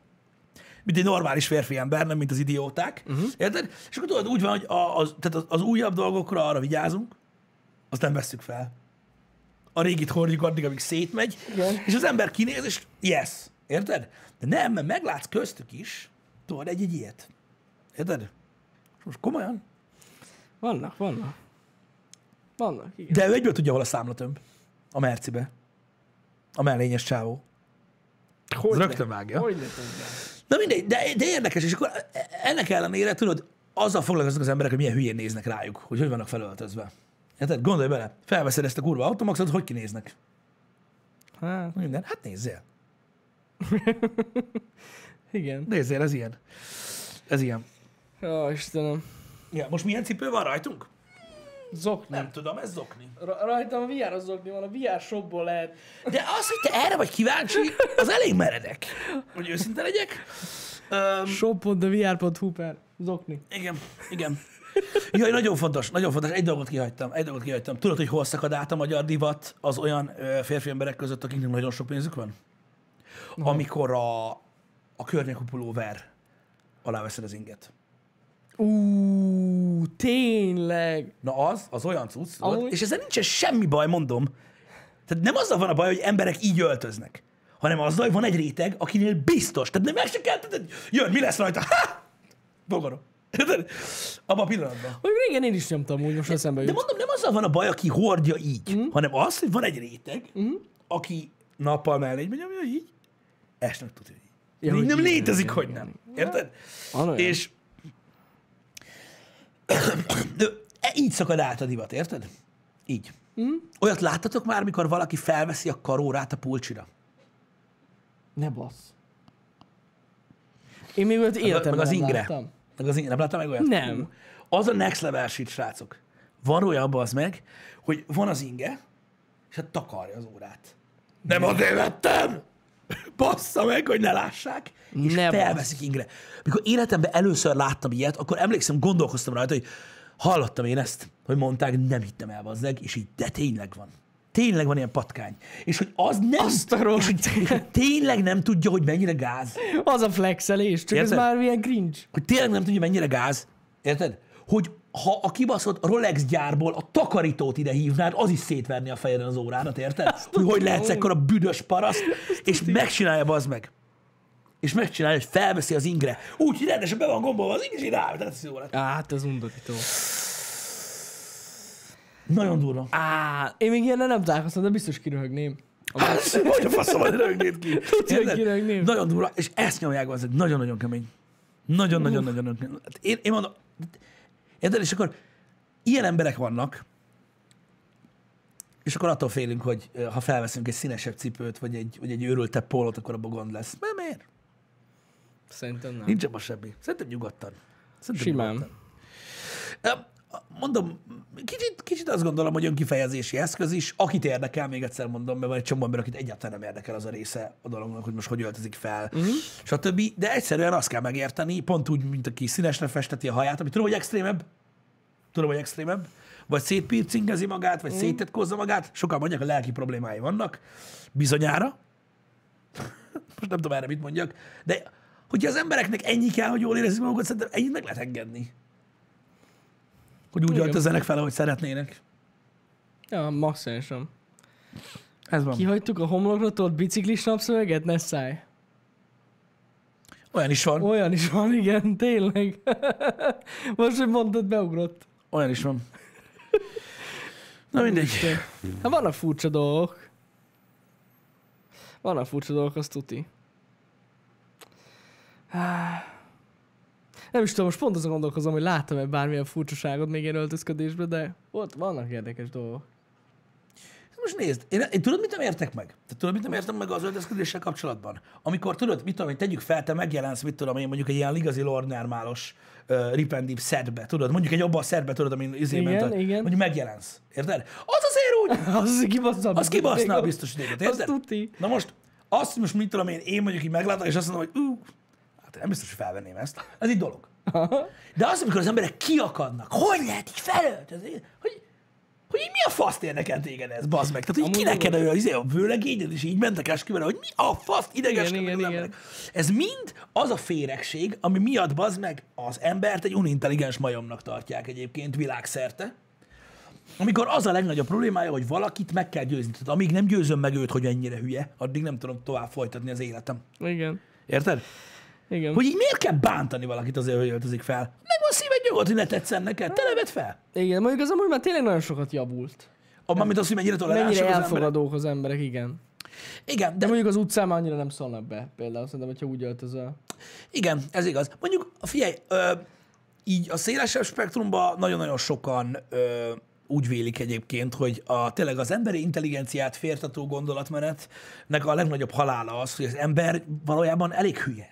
mint egy normális férfi ember, nem mint az idióták. Uh-huh. Érted? És akkor tudod, úgy van, hogy a, az, tehát az, az újabb dolgokra arra vigyázunk, azt nem vesszük fel. A régit hordjuk addig, amíg szétmegy, Igen. és az ember kinéz, és yes. Érted? De nem, mert meglátsz köztük is, tudod, egy-egy ilyet. Érted? Most komolyan? Vannak, vannak. Vannak, igen. De ő egyből tudja, hol a számlatömb. A Mercibe. A mellényes csávó. Ez rögtön vágja. Hogy ne tudnám. Na mindegy, de, de érdekes, és akkor ennek ellenére, tudod, azzal foglalkoznak az emberek, hogy milyen hülyén néznek rájuk, hogy hogy vannak felöltözve. Érted? Gondolj bele, felveszed ezt a kurva automaxot, hogy kinéznek? Hát, Minden. Hát nézzél. (laughs) igen. Nézzél, ez ilyen. Ez ilyen. Jó, Istenem. Ja, most milyen cipő van rajtunk? Zokni. Nem tudom, ez zokni. Ra- rajtam a VR az zokni van, a VR shopból lehet. De az, hogy te erre vagy kíváncsi, az elég meredek. Hogy őszinte legyek. Um, shop.vr.hu per zokni. igen, igen. Jaj, nagyon fontos, nagyon fontos. Egy dolgot kihagytam, egy dolgot kihagytam. Tudod, hogy hol szakad át a magyar divat az olyan ö, férfi emberek között, akiknek nagyon sok pénzük van? Amikor a, a környékű pulóver alá veszed az inget. Ú, tényleg. Na az, az olyan cucc? Amúgy- és ezzel nincsen semmi baj, mondom. Tehát nem azzal van a baj, hogy emberek így öltöznek, hanem azzal, hogy van egy réteg, akinél biztos. Tehát nem meg se kell, tehát jön, mi lesz rajta? Ha! Bogarom. Érted? Abban a pillanatban. Hogy régen én is nyomtam úgy, most eszembe De jut. mondom, nem azzal van a baj, aki hordja így, mm. hanem az, hogy van egy réteg, mm. aki nappal mellé megy, nyomja így, esnek tudja így. Ja, hogy nem igen, létezik, igen, hogy nem. Érted? Van olyan. És de (coughs) így szakad át a divat, érted? Így. Mm. Olyat láttatok már, mikor valaki felveszi a karórát a pulcsira? Ne bassz. Én még olyat életemben meg az nem ingre. láttam. Meg az ingre. Nem láttam meg olyat? Nem. Az a next level shit, srácok. Van olyan az meg, hogy van az inge, és hát takarja az órát. Nem azért vettem! Bassza meg, hogy ne lássák, és Ne felveszik ingre. Mikor életemben először láttam ilyet, akkor emlékszem, gondolkoztam rajta, hogy hallottam én ezt, hogy mondták, nem hittem el, bazdeg, és így, de tényleg van. Tényleg van ilyen patkány. És hogy az nem, Azt a és hogy, és hogy tényleg nem tudja, hogy mennyire gáz. Az a flexelés, csak Érted? ez már ilyen cringe. Hogy tényleg nem tudja, mennyire gáz. Érted? Hogy ha a kibaszott Rolex gyárból a takarítót ide hívnád, az is szétverni a fejeden az órádat, érted? Hogy hogy lehetsz ekkor a büdös paraszt, és megcsinálja bazd meg. És megcsinálja, hogy felveszi az ingre. Úgy, hogy rendesen be van gombolva az ing, és így ráveszed az órát. Á, Hát ez undorító. Nagyon durva. Á, én még ilyennel nem találkoztam, de biztos kiröhögném. Hogy a faszom, hogy rögnéd ki. (laughs) Érted? kirögném. Nagyon durva, és ezt nyomják az, nagyon-nagyon kemény. Nagyon-nagyon-nagyon. Hát Én, én mondom, érted? És akkor ilyen emberek vannak, és akkor attól félünk, hogy ha felveszünk egy színesebb cipőt, vagy egy, vagy egy őrültebb pólót, akkor abban gond lesz. Mert miért? Szerintem nem. Nincs abban semmi. Szerintem nyugodtan. Szerintem Simán. nyugodtan. Mondom, kicsit, kicsit azt gondolom, hogy önkifejezési eszköz is, akit érdekel, még egyszer mondom, mert van egy csomó ember, akit egyáltalán nem érdekel az a része a dolognak, hogy most hogy öltözik fel, uh-huh. stb. De egyszerűen azt kell megérteni, pont úgy, mint aki színesre festeti a haját, ami tudom, hogy extrémebb, tudom, hogy extrémebb, vagy szétpircingezi magát, vagy uh-huh. széttetkózza magát, sokan mondják, a lelki problémái vannak, bizonyára, (laughs) most nem tudom erre mit mondjak, de hogyha az embereknek ennyi kell, hogy jól érezzük magukat, szerintem ennyit meg lehet engedni. Hogy úgy Igen. öltözzenek fel, ahogy szeretnének. Ja, maximálisan. Ez van. Kihagytuk a homlokra tolt biciklis napszöveget? Ne szállj. Olyan is van. Olyan is van, igen, tényleg. (laughs) Most, hogy mondtad, beugrott. Olyan is van. Na mindegy. Hát vannak furcsa dolgok. Vannak furcsa dolgok, azt tuti. Á. Nem is tudom, most pont azon gondolkozom, hogy láttam-e bármilyen furcsaságot még ilyen öltözködésben, de ott vannak érdekes dolgok. Most nézd, én, én tudod, mit nem értek meg? Te tudod, mit nem értem meg az öltözködéssel kapcsolatban? Amikor tudod, mit tudom én, tegyük fel, te megjelensz, mit tudom én, mondjuk egy ilyen igazi Lord Nermálos uh, ripendip setbe, tudod, mondjuk egy abban a setbe, tudod, amin izé Igen, ment, igen. mondjuk megjelensz, érted? Az azért úgy, (laughs) Az kibaszna. az kibaszná a biztos téged, Az érted? tuti. Na most, azt most mit tudom én, én mondjuk így meglátom, és azt mondom, hogy ú, hát nem biztos, hogy felvenném ezt. Ez egy dolog. (laughs) De az, amikor az emberek kiakadnak, hogy lehet így felöltözni, hogy, hogy így mi a faszt érdekel téged ez, bazd meg? Tehát, hogy kinek kell olyan izé, a vőlegényed, és így mentek esküvőre, hogy mi a faszt idegeskednek. Ez mind az a féregség, ami miatt, bazd meg, az embert egy unintelligens majomnak tartják egyébként világszerte. Amikor az a legnagyobb problémája, hogy valakit meg kell győzni. Tehát amíg nem győzöm meg őt, hogy ennyire hülye, addig nem tudom tovább folytatni az életem. Igen. Érted? Igen. Hogy így miért kell bántani valakit azért, hogy öltözik fel? Megvan szíved nyugodt, hogy ne tetszen neked, te nevet fel. Igen, mondjuk az amúgy már tényleg nagyon sokat javult. Abban, mint az, hogy mennyire toleránsok Mennyire az emberek. elfogadók az emberek, igen. Igen, De de mondjuk az utcán már annyira nem szólnak be, például szerintem, hogyha úgy öltözöl. igen, ez igaz. Mondjuk, figyelj, ö, így a szélesebb spektrumban nagyon-nagyon sokan ö, úgy vélik egyébként, hogy a, tényleg az emberi intelligenciát fértató gondolatmenetnek a legnagyobb halála az, hogy az ember valójában elég hülye.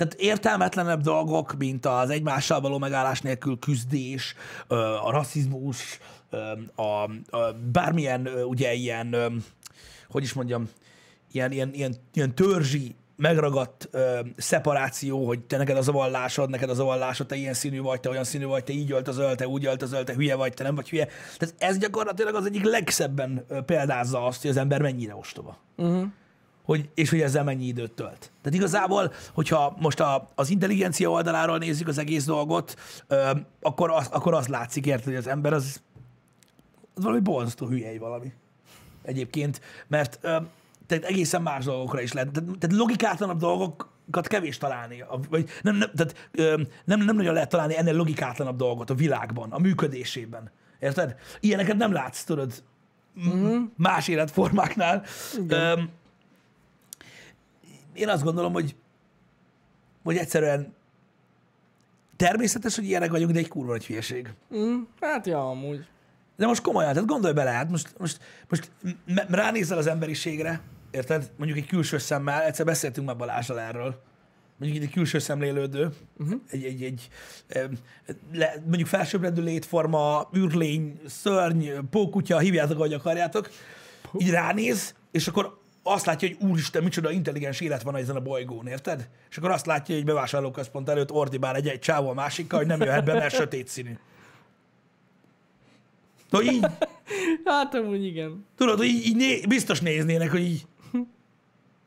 Tehát értelmetlenebb dolgok, mint az egymással való megállás nélkül küzdés, a rasszizmus, a, a bármilyen ugye ilyen, hogy is mondjam, ilyen, ilyen, ilyen, ilyen törzsi megragadt ö, szeparáció, hogy te neked az a vallásod, neked az a vallásod, te ilyen színű vagy, te olyan színű vagy, te így öltözöl, te úgy öltözöl, te hülye vagy, te nem vagy hülye. Tehát ez gyakorlatilag az egyik legszebben példázza azt, hogy az ember mennyire ostoba Uh-huh. Hogy, és hogy ezzel mennyi időt tölt. Tehát igazából, hogyha most a, az intelligencia oldaláról nézzük az egész dolgot, ö, akkor, az, akkor az látszik, érted, hogy az ember az, az valami borzasztó hülyei valami. Egyébként, mert ö, tehát egészen más dolgokra is lehet. Tehát, tehát logikátlanabb dolgokat kevés találni. Vagy nem, nem, tehát, ö, nem, nem nagyon lehet találni ennél logikátlanabb dolgot a világban, a működésében. Érted? Ilyeneket nem látsz, tudod, mm. más életformáknál. Öm, én azt gondolom, hogy, hogy egyszerűen természetes, hogy ilyenek vagyunk, de egy kurva nagy hülyeség. Mm, hát ja, amúgy. De most komolyan, tehát gondolj bele, hát most, most, most ránézel az emberiségre, érted? Mondjuk egy külső szemmel, egyszer beszéltünk már Balázsral erről, mondjuk egy külső szemlélődő, uh-huh. egy, egy, egy le, mondjuk felsőbbrendű létforma, űrlény, szörny, pókutya, hívjátok, ahogy akarjátok, így ránéz, és akkor azt látja, hogy úristen, micsoda intelligens élet van ezen a bolygón, érted? És akkor azt látja, hogy bevásárlóközpont előtt ordibál egy, egy csávó a másikkal, hogy nem jöhet be, mert sötét színű. Tudod, így, (laughs) Hát amúgy igen. tudod, hogy így, így né, biztos néznének, hogy így, (laughs)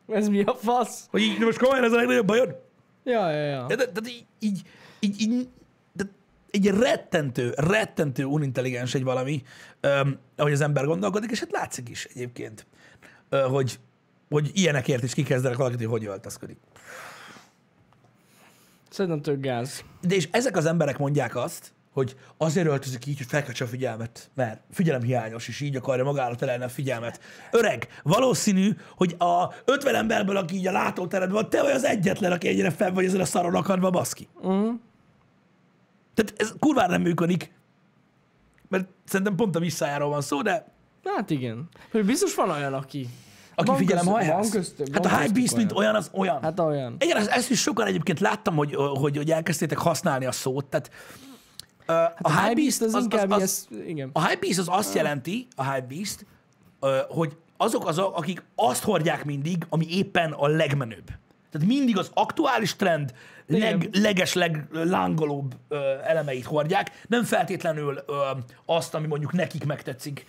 Ez mi a fasz? hogy így, de most komolyan ez a legnagyobb bajod? Ja, ja, ja. De, de, de így, így, így, így de egy rettentő, rettentő unintelligens egy valami, öm, ahogy az ember gondolkodik, és hát látszik is egyébként, hogy, hogy ilyenekért is kikezdenek valakit, hogy hogy öltözködik. Szerintem tök gáz. De és ezek az emberek mondják azt, hogy azért öltözik így, hogy felkeltse a figyelmet, mert figyelemhiányos, és így akarja magára terelni a figyelmet. Öreg, valószínű, hogy a 50 emberből, aki így a látóteredben van, te vagy az egyetlen, aki ennyire fenn vagy ezen a szaron akadva, baszki. Uh-huh. Tehát ez kurván nem működik, mert szerintem pont a visszájáról van szó, de Hát igen. Hogy biztos van olyan, aki... aki Van figyelem köztük- hajház. van köztük- Hát a köztük Beast, mint olyan. az olyan. Hát olyan. Igen, ezt, ezt is sokan egyébként láttam, hogy, hogy, hogy elkezdtétek használni a szót, tehát hát A High Beast az, az inkább az, az, igen. A High Beast az azt jelenti, a High Beast, ö, hogy azok azok, akik azt hordják mindig, ami éppen a legmenőbb. Tehát mindig az aktuális trend leg, leges, leglángolóbb elemeit hordják, nem feltétlenül azt, ami mondjuk nekik megtetszik,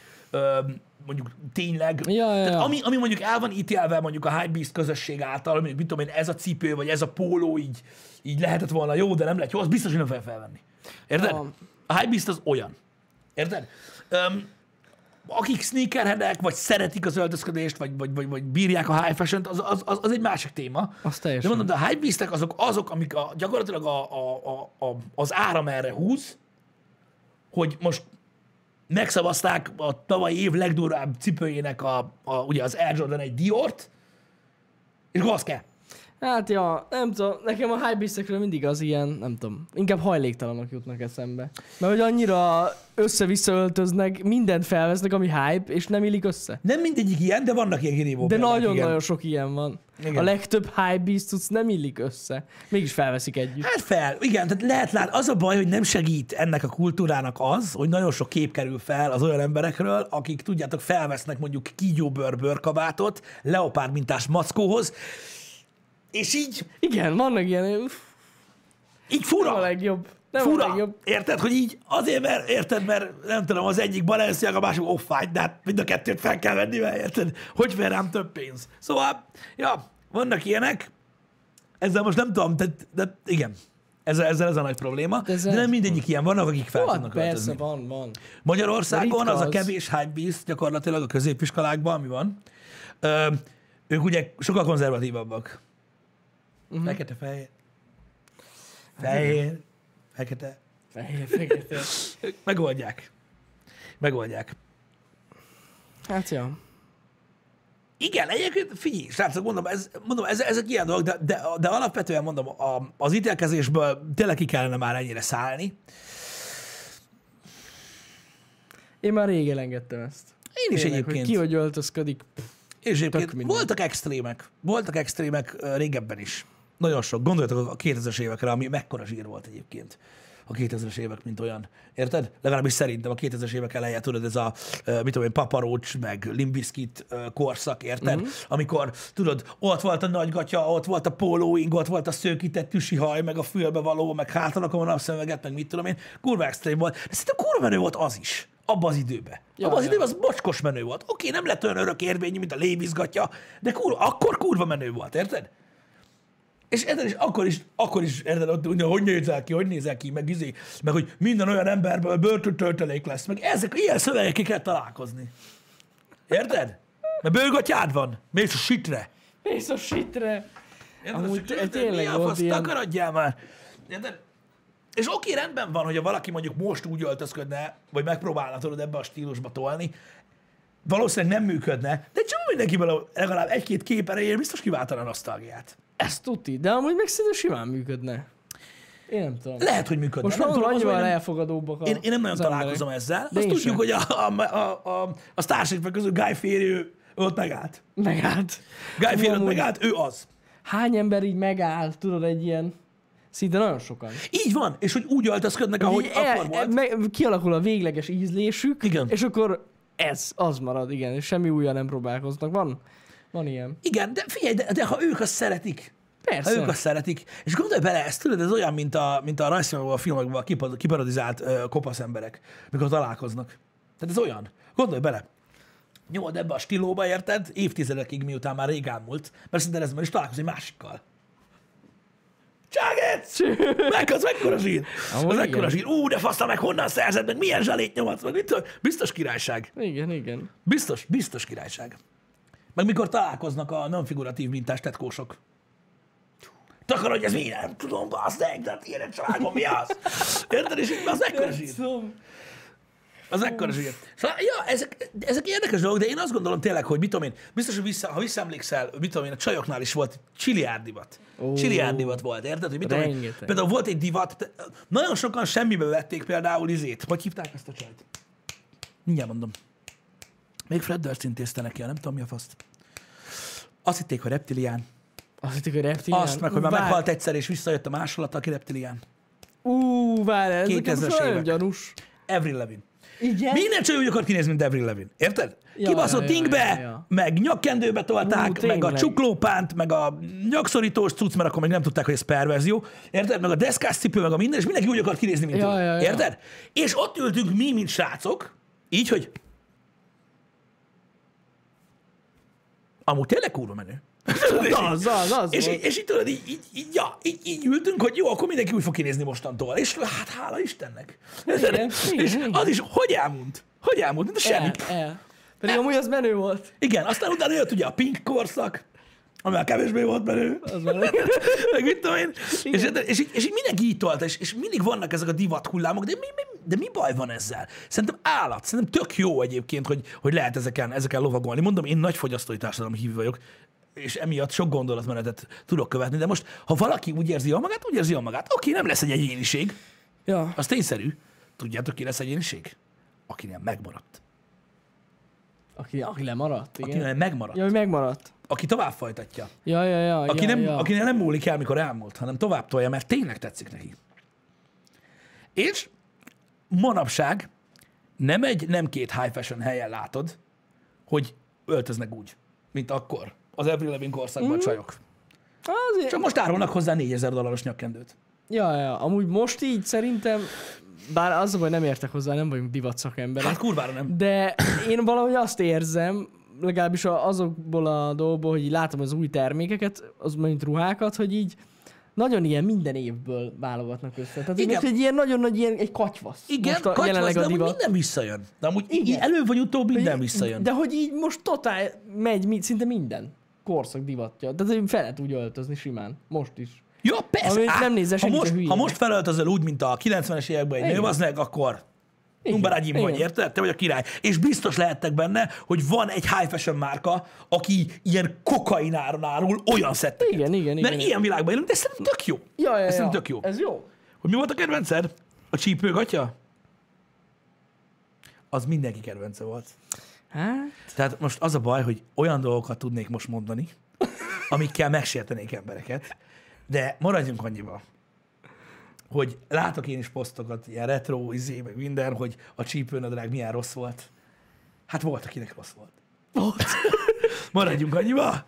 mondjuk tényleg. Ja, ja, Tehát ja. ami, ami mondjuk el van ítélve mondjuk a High Beast közösség által, mondjuk mit tudom én, ez a cipő, vagy ez a póló így, így lehetett volna jó, de nem lett jó, az biztos, hogy nem fel felvenni. Érted? Ja. A High Beast az olyan. Érted? Um, akik sneakerheadek, vagy szeretik az öltözködést, vagy, vagy, vagy, vagy bírják a high fashion az, az, az, az egy másik téma. Az De teljesen. mondom, de a high beastek azok, azok amik a, gyakorlatilag a, a, a, a, az áram erre húz, hogy most megszavazták a tavalyi év legdurvább cipőjének a, a, ugye az Air Jordan egy Diort, és kell. Hát ja, nem tudom, nekem a hypebeastekről mindig az ilyen, nem tudom, inkább hajléktalanok jutnak eszembe. Mert hogy annyira össze-vissza öltöznek, mindent felvesznek, ami hype, és nem illik össze. Nem mindegyik ilyen, de vannak ilyen kirívó De nagyon-nagyon sok ilyen van. Igen. A legtöbb hypebeast tudsz nem illik össze. Mégis felveszik együtt. Hát fel, igen, tehát lehet lát, az a baj, hogy nem segít ennek a kultúrának az, hogy nagyon sok kép kerül fel az olyan emberekről, akik tudjátok, felvesznek mondjuk kígyóbőr bőrkabátot, leopárd mintás mackóhoz, és így, Igen, vannak ilyen, uff, így nem fura, a legjobb. Nem a fura, legjobb. érted, hogy így azért, mert, érted, mert nem tudom, az egyik Balenciaga, a másik off de hát mind a kettőt fel kell venni, mert érted, hogy fér rám több pénz. Szóval, ja, vannak ilyenek, ezzel most nem tudom, de, de igen, ezzel, ezzel ez a nagy probléma, de, de nem mindegyik ilyen, vannak, akik fel tudnak persze, öltözni. van, van. Magyarországon Ritka az a az. kevés hypebeast gyakorlatilag a középiskolákban, ami van, ö, ők ugye sokkal konzervatívabbak. Uh-huh. Fekete, fehér. Fehér, fekete. Fehér, fekete. (laughs) Megoldják. Megoldják. Hát ja. Igen, egyébként figyelj, srácok, mondom, ez, mondom, ez, ezek ilyen dolgok, de, de, de alapvetően mondom, a, az ítélkezésből tényleg ki kellene már ennyire szállni. Én már rég elengedtem ezt. Én is Tényleg, egyébként. Hogy ki hogy öltözködik. És egyébként voltak extrémek. Voltak extrémek régebben is. Nagyon sok. Gondoljatok a 2000-es évekre, ami mekkora zsír volt egyébként. A 2000-es évek, mint olyan. Érted? Legalábbis szerintem a 2000-es évek eleje, tudod, ez a, mit tudom én, paparócs, meg limbiskit korszak, érted? Mhm. Amikor, tudod, ott volt a nagygatya, ott volt a pólóing, ott volt a szőkített tüsi haj, meg a fülbe való, meg hátalakon a napszemüveget, meg mit tudom én. Kurva extrém volt. De szerintem kurva menő volt az is. Abban az időben. Ja, Abban az ja. időben az bocskos menő volt. Oké, nem lett olyan örök érvényű, mint a lévizgatja, de kurva, akkor kurva menő volt, érted? És, érted, és akkor is, akkor is érted, ott, hogy hogy nézel ki, hogy nézel ki, meg izé, meg hogy minden olyan emberből börtöntöltelék lesz, meg ezek, ilyen szövegekkel kell találkozni. Érted? Mert bőrgatyád van, mész a sitre. Mész a shitre. Érted? Amúgy érted? tényleg Mi a fasz, ilyen. takarodjál már. Érted? És oké, rendben van, hogyha valaki mondjuk most úgy öltözködne, vagy megpróbálna tudod ebbe a stílusba tolni, valószínűleg nem működne, de csak mindenkivel legalább egy-két kép erejéért biztos kiváltana a nosztalgiát. Ez tuti, de amúgy meg szerintem simán működne. Én nem tudom. Lehet, hogy működne. Most nem tudom, annyival hogy nem, elfogadóbbak a én, én nem nagyon emberek. találkozom ezzel. De Azt tudjuk, sem. hogy a, a, a, a, a Starship közül Guy Fieri ott megállt. Megállt. Guy Amúgy megállt, ő az. Hány ember így megáll, tudod, egy ilyen... Szinte nagyon sokan. Így van, és hogy úgy öltözködnek, ahogy Így akkor volt. meg, kialakul a végleges ízlésük, Igen. és akkor ez, az marad, igen, és semmi újra nem próbálkoznak. Van, van ilyen. Igen, de figyelj, de, de ha ők azt szeretik, Persze. Ha ők azt szeretik. És gondolj bele, ez tudod, ez olyan, mint a, mint a rajzfilmekben, a filmekben a kipa- kiparodizált ö, kopasz emberek, mikor találkoznak. Tehát ez olyan. Gondolj bele. Nyomod ebbe a stílóba, érted? Évtizedekig, miután már rég elmúlt, mert szinte ez is találkozni másikkal. Cságec! Meg az mekkora zsír! Amúgy Az mekkora zsír. Ú, de faszta meg honnan szerzed, meg milyen zsalét nyomatsz, meg mit tudom. Biztos királyság. Igen, igen. Biztos, biztos királyság. Meg mikor találkoznak a nem figuratív mintás tetkósok. Takarodj, ez mi? Nem tudom, bazd meg, de hát ilyen családban mi az? Érted? És az ekkora zsír. Az ekkora zsír. Szóval, ja, ezek, ezek érdekes dolgok, de én azt gondolom tényleg, hogy mit tudom én, biztos, hogy vissza, ha visszaemlékszel, mit tudom én, a csajoknál is volt csiliárd divat. Ó. Csiliárd divat volt, érted? Hogy mit tudom én, például volt egy divat, nagyon sokan semmibe vették például izét. Hogy hívták ezt a csajt? Mindjárt mondom. Még Fred Durst intézte neki, a nem tudom mi a faszt. Azt hitték, hogy reptilián. azt hitték, hogy reptilián. Azt meg, hogy már Vár- meghalt egyszer, és visszajött a másolat, aki reptilián. Ú, várj, ez nekem 2000-es most nagyon évek. gyanús. Avril Levin. Igen? Minden csaj úgy akar kinézni, mint Avril Levin. Érted? Ja, Kibaszott ja, ja, ingbe, ja, ja. meg nyakkendőbe tolták, Ú, meg a csuklópánt, meg a nyakszorítós cucc, mert akkor még nem tudták, hogy ez perverzió. Érted? Meg a deszkás cipő, meg a minden, és mindenki úgy akar kinézni, mint Ja, ő. ja, ja. Érted? És ott ültünk mi, mint srácok, így, hogy amúgy tényleg kurva menő. (laughs) Az, az, az És, így, és így tudod, így, így, így, ja, így, így ültünk, hogy jó, akkor mindenki úgy fog kinézni mostantól. És hát hála Istennek. Igen, (laughs) és igen. az is, hogy elmúlt? Hogy elmúlt? A semmi. El, el. Pedig amúgy az menő volt. Igen, aztán utána jött ugye a pink korszak, ami már kevésbé volt menő. Az. (laughs) Meg mit tudom én. És, és, így, és így mindenki így tolta, és, és mindig vannak ezek a divat hullámok, de mi, mi, de mi baj van ezzel? Szerintem állat, szerintem tök jó egyébként, hogy, hogy lehet ezeken, ezeken lovagolni. Mondom, én nagy fogyasztói társadalom hívő vagyok, és emiatt sok gondolatmenetet tudok követni, de most, ha valaki úgy érzi jól magát, úgy érzi jól magát. Oké, nem lesz egy egyéniség, Ja. az tényszerű. Tudjátok, ki lesz egyéniség? Akinél megmaradt. Aki, aki lemaradt, igen. Akinél megmaradt. Ja, hogy megmaradt. Aki tovább folytatja. Ja, ja, ja. Aki ja, nem, ja. Akinél nem múlik el, mikor elmúlt, hanem tovább tolja, mert tényleg tetszik neki. És manapság nem egy, nem két high fashion helyen látod, hogy öltöznek úgy, mint akkor. Az Avril Lavigne korszakban mm. csajok. Azért, Csak most árulnak hozzá 4000 dolláros nyakkendőt. Ja, ja, amúgy most így szerintem, bár az a baj, nem értek hozzá, nem vagyunk divat szakemberek, Hát kurvára nem. de én valahogy azt érzem, legalábbis azokból a dolgokból, hogy így látom az új termékeket, az mint ruhákat, hogy így nagyon ilyen minden évből válogatnak össze. Tehát Igen. Most egy ilyen nagyon nagy ilyen, egy katyvasz. Igen, most a, katyvasz, jelenleg de a divat. minden visszajön. De amúgy Igen. előbb vagy utóbb minden visszajön. De hogy így most totál megy szinte minden korszak divatja. Tehát fel lehet úgy öltözni simán. Most is. Ja, persze. Amit Á, nem nézze ha most, ha most felöltözöl úgy, mint a 90-es években egy nő, az meg, akkor Numberágyim vagy, igen. érted? Te vagy a király. És biztos lehettek benne, hogy van egy high fashion márka, aki ilyen kokaináron árul olyan szetteket. Igen, igen, Mert igen. ilyen világban élünk, de szerintem tök jó. Ja, ja, Ez ja. tök jó. Ez jó. Hogy mi volt a kedvenced? A csípőgatya? Az mindenki kedvence volt. Hát, Tehát most az a baj, hogy olyan dolgokat tudnék most mondani, amikkel megsértenék embereket, de maradjunk annyiba, hogy látok én is posztokat, ilyen retro, izé, meg minden, hogy a csípőnadrág milyen rossz volt. Hát volt, akinek rossz volt. volt. (laughs) Maradjunk annyiba.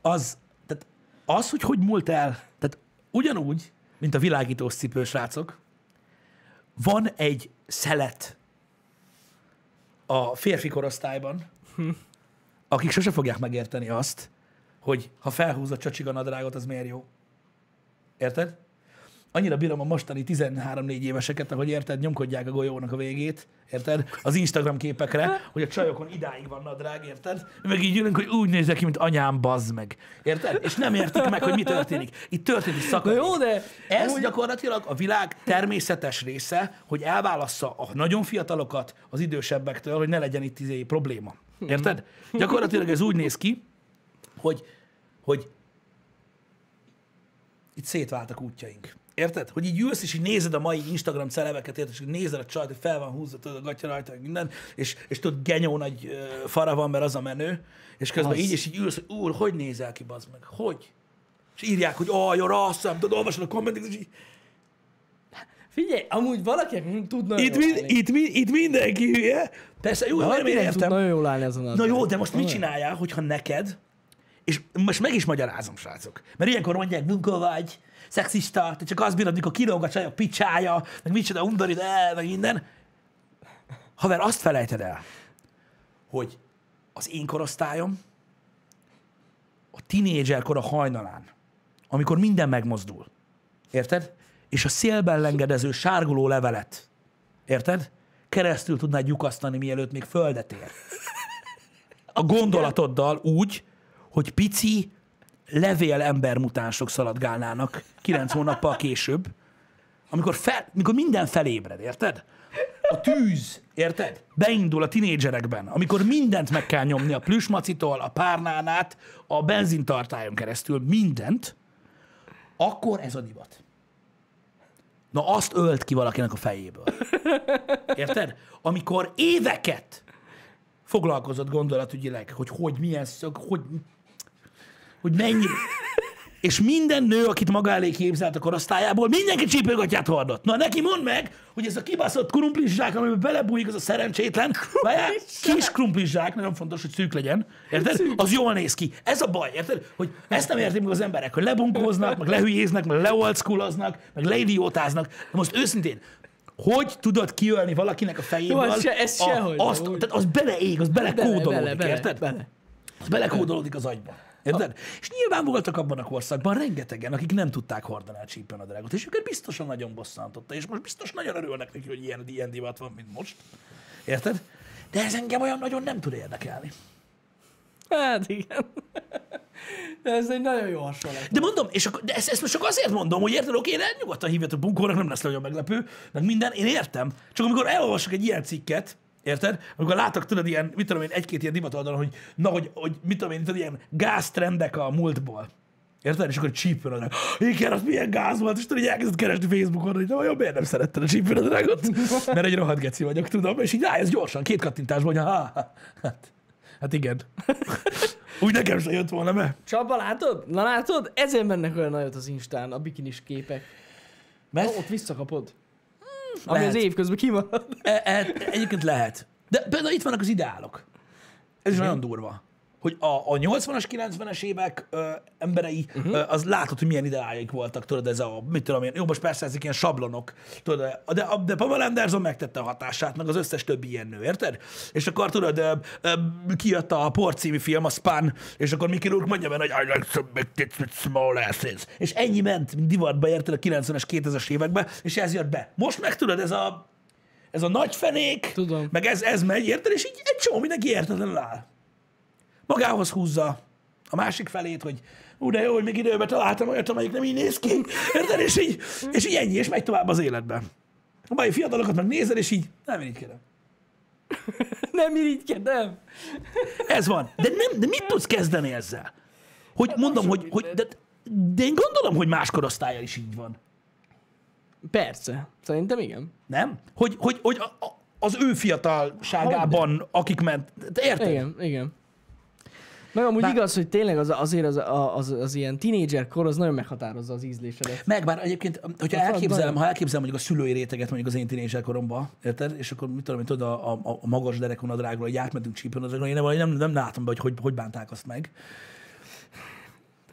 Az, tehát az, hogy hogy múlt el, tehát ugyanúgy, mint a világítós cipős srácok, van egy szelet a férfi korosztályban, (laughs) akik sose fogják megérteni azt, hogy ha felhúz a csacsiga nadrágot, az miért jó. Érted? Annyira bírom a mostani 13-4 éveseket, ahogy érted, nyomkodják a golyónak a végét, érted? Az Instagram képekre, hogy a csajokon idáig van nadrág, érted? Meg így ülünk, hogy úgy nézek ki, mint anyám, bazd meg. Érted? És nem értik meg, hogy mi történik. Itt Na szakadék. jó, de Ez amúgy- gyakorlatilag a világ természetes része, hogy elválassza a nagyon fiatalokat az idősebbektől, hogy ne legyen itt izé probléma. Érted? Gyakorlatilag ez úgy néz ki, hogy, hogy itt szétváltak útjaink. Érted? Hogy így ülsz, és így nézed a mai Instagram celebeket, érted? És így nézed a csajt, hogy fel van húzva, tudod, a gatya rajta, minden, és, és tudod, genyó nagy ö, fara van, mert az a menő, és közben Az. így, és így ülsz, hogy úr, hogy nézel ki, bazd meg? Hogy? És írják, hogy oh, you're awesome, tudod, olvasod a kommenteket, és így, Figyelj, amúgy valakinek tud nagyon itt, mind, itt, mind, itt mindenki hülye. Persze, jó, nem tud értem. nagyon jól állni azon a Na jó, de most mit csináljál, hogyha neked, és most meg is magyarázom, srácok, mert ilyenkor mondják, bunkó vagy, szexista, te csak azt bírod, mikor kilóg a csaj a picsája, meg micsoda undorít el, meg minden. Haver, azt felejted el, hogy az én korosztályom a tinédzserkor a hajnalán, amikor minden megmozdul, érted? És a szélben lengedező sárguló levelet, érted? Keresztül tudnád lyukasztani, mielőtt még földet ér a gondolatoddal úgy, hogy pici levél embermutánsok szaladgálnának kilenc hónappal később, amikor, fel, amikor minden felébred, érted? A tűz, érted? Beindul a tinédzserekben, amikor mindent meg kell nyomni, a plüsmacitól, a párnán át, a benzintartályon keresztül, mindent, akkor ez a divat. Na azt ölt ki valakinek a fejéből. Érted? Amikor éveket foglalkozott gondolatügyileg, hogy hogy milyen szög, hogy, hogy mennyi... (laughs) És minden nő, akit maga elé képzelt a korosztályából, mindenki csípőgatját hordott. Na neki mondd meg, hogy ez a kibaszott krumplizsák, amiben belebújik az a szerencsétlen, várjál, kis krumplizsák, nagyon fontos, hogy szűk legyen, érted? Az jól néz ki. Ez a baj, érted? Hogy ezt nem értik meg az emberek, hogy lebunkóznak, meg lehülyéznek, meg leoldschooloznak, meg leidiótáznak. De most őszintén, hogy tudod kiölni valakinek a fejéből Jó, ez se- ez a, sehogy azt, úgy. tehát az beleég, az belekódolódik, bele, bele, érted? bele. Az belekódolódik az agyba. Érted? És nyilván voltak abban a korszakban rengetegen, akik nem tudták hordani a csípőn a drágot, és őket biztosan nagyon bosszantotta, és most biztos nagyon örülnek neki, hogy ilyen, ilyen divat van, mint most. Érted? De ez engem olyan nagyon nem tud érdekelni. Hát igen. De ez egy nagyon jó hasonlat. De mondom, és akkor, de ezt, ezt most csak azért mondom, hogy érted, oké, nyugodtan hívjatok bunkónak, nem lesz nagyon meglepő, meg minden, én értem. Csak amikor elolvasok egy ilyen cikket, érted? Amikor látok, tudod, ilyen, mit tudom én, egy-két ilyen divat oldalon, hogy, na, hogy, hogy mit tudom én, tudod, ilyen gáztrendek a múltból. Érted? És akkor csípőnadrág. Igen, az milyen gáz volt, és tudod, így elkezdett keresni Facebookon, hogy de vajon miért nem szeretted a csípőnadrágot? (laughs) Mert egy rohadt geci vagyok, tudom, és így rájössz gyorsan, két kattintásban, hogy ha, hát, hát igen. (laughs) Úgy nekem se jött volna be. Csaba, látod? Na látod? Ezért mennek olyan nagyot az Instán a bikinis képek. Mert Ott visszakapod. Ami lehet. az év közben kimarad. E, e, egyébként lehet. De például itt vannak az ideálok. Ez is nagyon durva. Hogy a, a 80-as, 90-es évek ö, emberei, uh-huh. ö, az látod, hogy milyen ideáik voltak, tudod, ez a, mit tudom én, jó, most persze ezek ilyen sablonok, tudod, de, de, Pamela Anderson megtette a hatását, meg az összes többi ilyen nő, érted? És akkor tudod, ö, ö, kijött a Port című film, a Spun, és akkor Mickey Rourke mondja benne, hogy I like some big tits with small asses. És ennyi ment divatba, érted, a 90-es, 2000-es évekbe, és ez jött be. Most meg tudod, ez a, ez a nagy fenék, Tudom. meg ez, ez megy, érted? És így egy csomó mindenki értetlenül áll. Magához húzza a másik felét, hogy ú, de jó, hogy még időben találtam olyat, amelyik nem így néz ki. Érted? És így, és így ennyi, és megy tovább az életben. A mai fiatalokat meg nézed, és így nem irigykedem. (laughs) Nem irigykedem. Ez van. De, nem, de mit tudsz kezdeni ezzel? Hogy mondom, hogy, hogy de, de én gondolom, hogy más korosztálya is így van. Persze. Szerintem igen. Nem? Hogy, hogy, hogy a, a, az ő fiatalságában, akik ment, te érted? Igen, igen. Meg amúgy Bár- igaz, hogy tényleg az, azért az, az, az ilyen tínédzser kor az nagyon meghatározza az ízlésedet. Meg bár egyébként, hogyha Hát elképzelem, nagyon. ha elképzelem mondjuk a szülői réteget mondjuk az én tínézser koromban, érted? És akkor mit tudom, én tudod, a, a, a magas derekon a drágról, hogy átmentünk csípőn, az én nem, nem, nem látom be, hogy, hogy hogy bánták azt meg.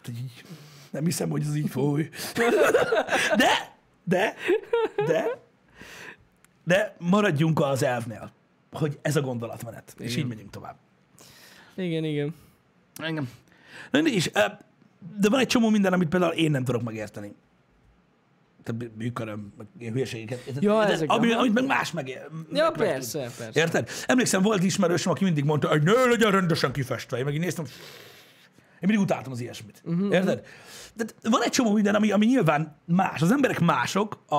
Hogy így, nem hiszem, hogy ez így foly. De, de, de, de maradjunk az elvnél, hogy ez a gondolatmenet, és Igen. így megyünk tovább. Igen, igen. Engem. Na, és, ö, de van egy csomó minden, amit például én nem tudok megérteni. Tehát működöm, meg ilyen hülyeségeket. Ja, de ezek, ami, amit meg más meg, Ja, meg, meg persze, tud. persze. Érted? Emlékszem, volt ismerősöm, aki mindig mondta, hogy ne legyen rendesen kifestve. Én meg így néztem, én mindig utáltam az ilyesmit. Uh-huh. Érted? De van egy csomó minden, ami, ami nyilván más. Az emberek mások, a,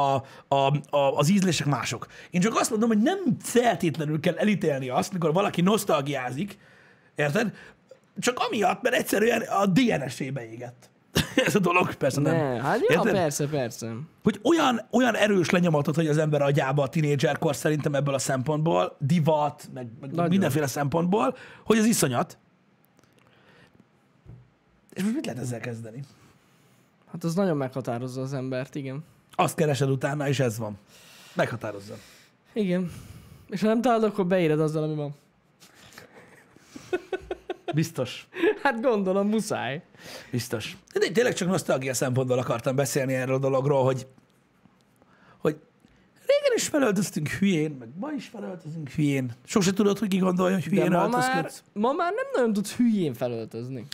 a, a, az ízlések mások. Én csak azt mondom, hogy nem feltétlenül kell elítélni azt, mikor valaki nosztalgiázik, érted? Csak amiatt, mert egyszerűen a DNS-ébe égett. (laughs) Ez a dolog, persze nem. Ne, hát ja, Érted? persze, persze. Hogy olyan, olyan erős lenyomatot, hogy az ember agyába a tinédzserkor szerintem ebből a szempontból, divat, meg, meg Nagyon. mindenféle szempontból, hogy az iszonyat. És most mit lehet ezzel kezdeni? Hát az nagyon meghatározza az embert, igen. Azt keresed utána, és ez van. Meghatározza. Igen. És ha nem találod, akkor beéred azzal, ami van. (laughs) Biztos. Hát gondolom, muszáj. Biztos. De én tényleg csak nosztalgia szempontból akartam beszélni erről a dologról, hogy, hogy régen is felöltöztünk hülyén, meg ma is felöltözünk hülyén. Sose tudod, hogy ki gondolja, hogy De hülyén ma már, ma már nem nagyon tudsz hülyén felöltözni.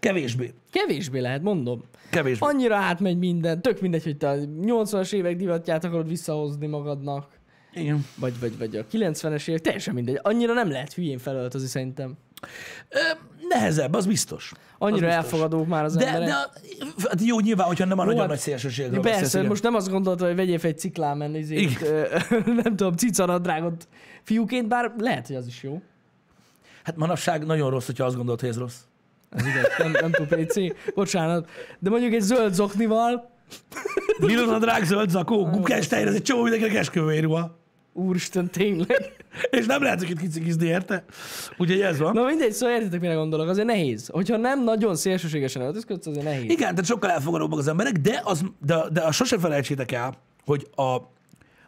Kevésbé. Kevésbé lehet, mondom. Kevésbé. Annyira átmegy minden, tök mindegy, hogy te a 80-as évek divatját akarod visszahozni magadnak, Igen. vagy, vagy, vagy a 90-es évek, teljesen mindegy. Annyira nem lehet hülyén felöltözni szerintem. Nehezebb, az biztos. Annyira biztos. elfogadók már az De, emberek. de hát jó, nyilván, hogyha nem a nagyon hát- nagy szélsőségről persze, igen. most nem azt gondolta, hogy vegyél fel egy ciklámen, izét, ö, (laughs) nem tudom, cicanadrágot fiúként, bár lehet, hogy az is jó. Hát manapság nagyon rossz, hogyha azt gondolod, hogy ez rossz. Ez igaz, nem, nem túl PC, bocsánat. De mondjuk egy zöld zoknival, Nyilat a drág zöld zakó, gukás tejre, ez egy csomó mindenkinek esküvőérva. Úristen, tényleg. (laughs) És nem lehet itt kicikizni érte. Úgyhogy ez van. Na mindegy, szóval értitek, mire gondolok, azért nehéz. Hogyha nem nagyon szélsőségesen öltözködsz, azért nehéz. Igen, tehát sokkal elfogadóbbak az emberek, de, az, de, de azt sosem felejtsétek el, hogy a,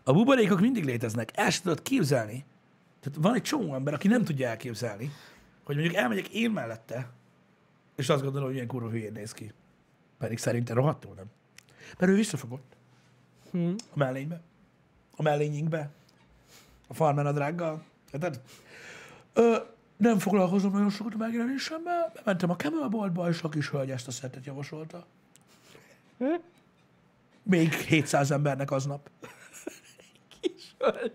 a buborékok mindig léteznek. El sem tudod képzelni. Tehát van egy csomó ember, aki nem tudja elképzelni, hogy mondjuk elmegyek én mellette, és azt gondolom, hogy ilyen kurva hülyén néz ki. Pedig szerintem rohadtul nem. Mert ő visszafogott. Hm. A mellénybe. A mellényinkbe. A farmer a drággal. Érted? Ö, nem foglalkozom nagyon sokat a megjelenésemmel, bementem a Camel boltba, és a kis hölgy ezt a szettet javasolta. Még 700 embernek aznap. Kis hölgy.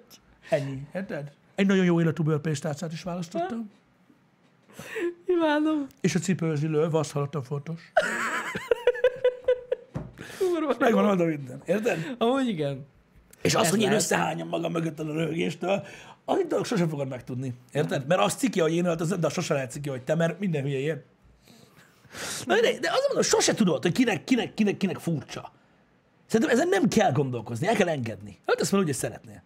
Ennyi, érted? Egy nagyon jó életű bőrpénztárcát is választottam. Imádom. És a cipőzilő, azt hallottam fontos. Kurva. Megvan oldva minden, érted? Amúgy igen. És az, Ez hogy én lehet. összehányom magam mögött a röhögéstől, az egy dolog sosem fogod megtudni. Érted? Mert az ciki, hogy én öltözöm, de az sosem lehet ciki, hogy te, mert minden hülye ilyen. Na, de, de azt mondom, sose tudod, hogy kinek, kinek, kinek, kinek furcsa. Szerintem ezen nem kell gondolkozni, el kell engedni. Öltöz fel úgy, hogy szeretnél.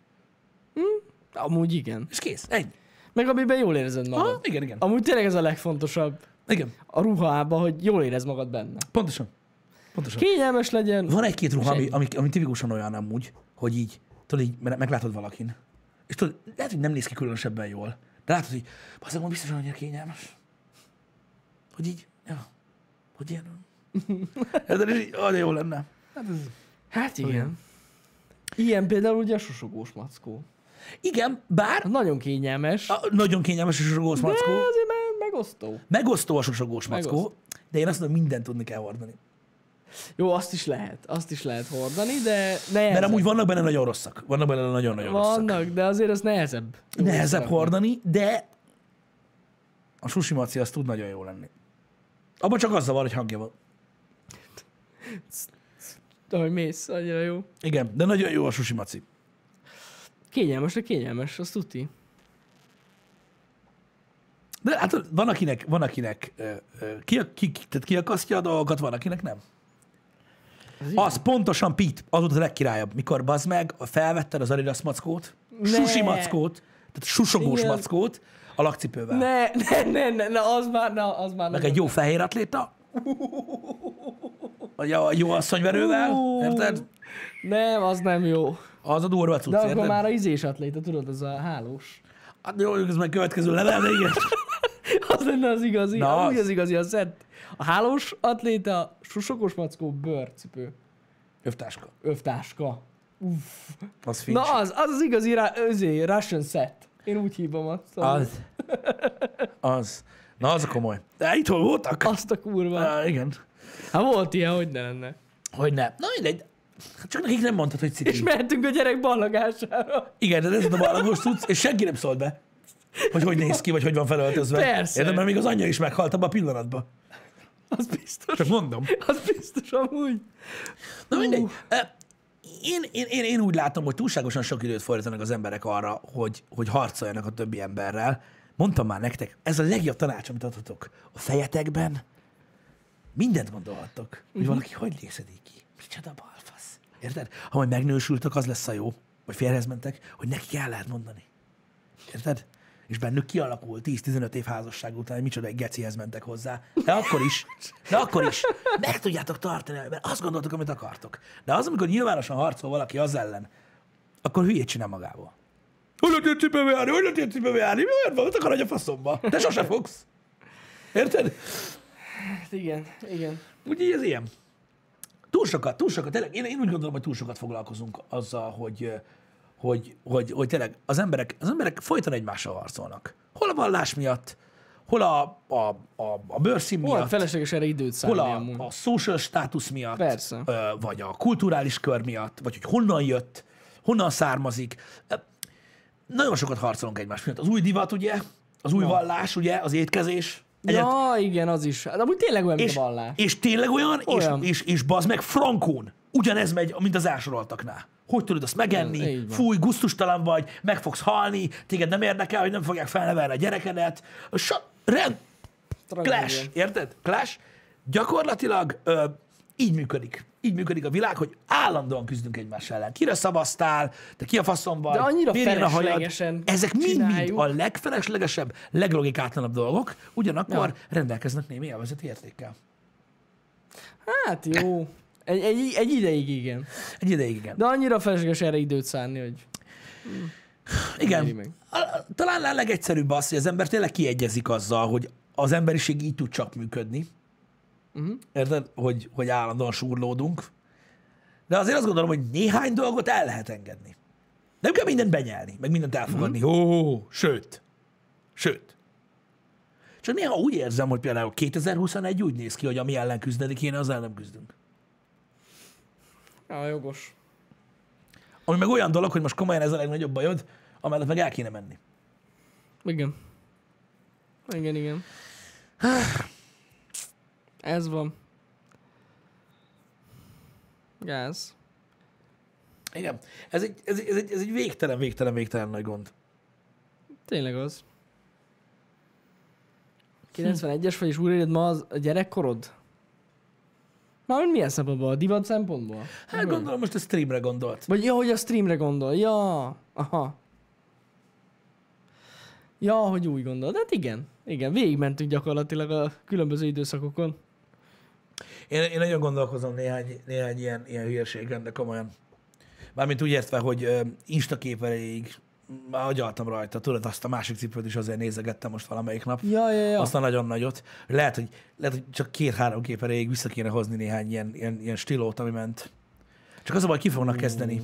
Amúgy igen. És kész, ennyi. Meg amiben jól érzed magad. Aha, igen, igen. Amúgy tényleg ez a legfontosabb Igen, a ruhában, hogy jól érez magad benne. pontosan. Pontosan. Kényelmes legyen. Van egy-két ruha, ami, ami, ami tipikusan olyan amúgy, hogy így, tudod, így mert meglátod valakin. És tudod, lehet, hogy nem néz ki különösebben jól. De látod, hogy bazdmeg, hogy biztosan annyira kényelmes. Hogy így, ja, hogy ilyen. (laughs) Ez is így, olyan jó lenne. Hát ez... Hát igen. Ilyen például ugye a susogós mackó. Igen, bár Nagyon kényelmes. a, nagyon kényelmes a sosogós De mackó. azért me- megosztó. Megosztó a sosogós mackó, Megosztó. de én azt mondom, mindent tudni kell hordani. Jó, azt is lehet. Azt is lehet hordani, de nehezebb. Mert amúgy vannak benne nagyon rosszak. Vannak benne nagyon-nagyon rosszak. Vannak, de azért az nehezebb. Nehezebb hordani, de a sushi maci az tud nagyon jó lenni. Abban csak az zavar, hogy hangja van. Ahogy mész, annyira jó. Igen, de nagyon jó a sushi maci. Kényelmes, de kényelmes, azt tuti. De hát van akinek, van akinek ö, ö, ki, ki, ki, tehát kiakasztja a dolgokat, van akinek nem. Az Az pontosan Pete, az volt a legkirályabb, mikor bazd meg, felvetted az Adidas mackót, Ne. sushi mackót, tehát susogós Igen. mackót a lakcipővel. Ne, ne, ne, ne, ne, az már, na, az már Meg egy jó fehér atléta. Vagy a jó asszonyverővel, érted? Nem, az nem jó. Az a durva cucc, De akkor érted? már a izés atléta, tudod, az a hálós. Hát jó, ez meg következő level, de igen. (laughs) Az lenne az igazi. Na, az. Az igazi a szett. A hálós atléta, susokos mackó, bőrcipő, Övtáska. övtáska. Az fincs. Na az, az az igazi ra- özé, Russian set. Én úgy hívom azt. Az. Az. Na, az a komoly. De itt hol voltak? Azt a kurva. Ah, igen. Hát volt ilyen, hogy ne lenne. Hogy ne. Na mindegy. Hát Csak nekik nem mondtad, hogy És ciki. mehetünk a gyerek ballagására. Igen, de ez a ballagos tudsz, és senki nem szólt be, hogy hogy néz ki, vagy hogy van felöltözve. Persze. Mert még az anyja is meghalt abban a pillanatban. Az biztos. Csak mondom. Az biztos amúgy. Na mindegy. Én, én, én, én úgy látom, hogy túlságosan sok időt fordítanak az emberek arra, hogy, hogy harcoljanak a többi emberrel. Mondtam már nektek, ez a legjobb tanács, amit adhatok. A fejetekben mindent gondolhattok, hogy valaki hogy lészedik ki. Micsoda balfasz. Érted? Ha majd megnősültök, az lesz a jó, vagy férhez mentek, hogy neki el lehet mondani. Érted? És bennük kialakul 10-15 év házasság után, hogy micsoda egy gecihez mentek hozzá. De akkor is, de akkor is meg tudjátok tartani, mert azt gondoltok, amit akartok. De az, amikor nyilvánosan harcol valaki az ellen, akkor hülyét csinál magából. Hogy lehet cipőbe járni? Hogy lehet cipőbe járni? Miért van? Akarodj a faszomba. Te sose fogsz. Érted? Hát igen, igen. Úgyhogy ez ilyen. Túl sokat, túl sokat, tényleg, én, én úgy gondolom, hogy túl sokat foglalkozunk azzal, hogy, hogy, hogy, hogy tényleg az emberek, az emberek folyton egymással harcolnak. Hol a vallás miatt, hol a, a, a, a bőrszín Hol miatt, felesleges erre időt szállni hol a, amúgy. a social státusz miatt, Persze. vagy a kulturális kör miatt, vagy hogy honnan jött, honnan származik. Nagyon sokat harcolunk egymás miatt. Az új divat, ugye, az új vallás, ugye, az étkezés. Egyet- Ja, igen, az is. Hát amúgy tényleg olyan, mint és, a vallás. és tényleg olyan, Olyan. És, és, és bazd meg, frankón. Ugyanez megy, mint az elsoroltaknál. Hogy tudod azt megenni? Fúj, gusztustalan vagy, meg fogsz halni, téged nem érdekel, hogy nem fogják felnevelni a gyerekedet. So, rend, clash, érted? Clash. Gyakorlatilag ö, így működik. Így működik a világ, hogy állandóan küzdünk egymás ellen. Kire szavaztál, te ki a faszom vagy, De annyira ilyen a feleslegesen Ezek mind-mind a legfeleslegesebb, leglogikátlanebb dolgok, ugyanakkor Ja. rendelkeznek némi élvezeti értékkel. Hát jó. Egy, egy, egy ideig igen. Egy ideig igen. De annyira felesleges erre időt szánni, hogy Igen. Talán a legegyszerűbb az, hogy az ember tényleg kiegyezik azzal, hogy az emberiség így tud csak működni. Mhm. Érted? Hogy, hogy állandóan súrlódunk. De azért azt gondolom, hogy néhány dolgot el lehet engedni. Nem kell mindent benyelni, meg mindent elfogadni. Mhm. Ó, sőt. Sőt. Csak néha úgy érzem, hogy például 2021 úgy néz ki, hogy ami ellen küzdeni kéne, az ellen nem küzdünk. Ja, jogos. Ami meg olyan dolog, hogy most komolyan ez a legnagyobb bajod, amellett meg el kéne menni. Igen. Igen, igen. Ez van. Gáz. Igen. Ez egy, ez, egy, ez, egy, ez egy végtelen, végtelen, végtelen nagy gond. Tényleg az. 91-es vagy, és újraéled ma az a gyerekkorod? Már milyen szempontból? A divat szempontból? Hát gondolom most a streamre gondolt. Vagy ja, hogy a streamre gondol. Ja, aha. Ja, hogy úgy gondol. De hát igen. Igen, végigmentünk gyakorlatilag a különböző időszakokon. Én, én nagyon gondolkozom néhány, néhány ilyen, ilyen hülyeségen, de komolyan. Mármint úgy értve, hogy Insta kép erejéig már agyaltam rajta. Tudod, azt a másik cipőt is azért nézegettem most valamelyik nap. Ja, ja, ja. Azt a nagyon nagyot. Lehet, hogy, lehet, hogy csak két-három kép erejéig vissza kéne hozni néhány ilyen, ilyen, ilyen stílót, ami ment. Csak az a baj, ki fognak kezdeni.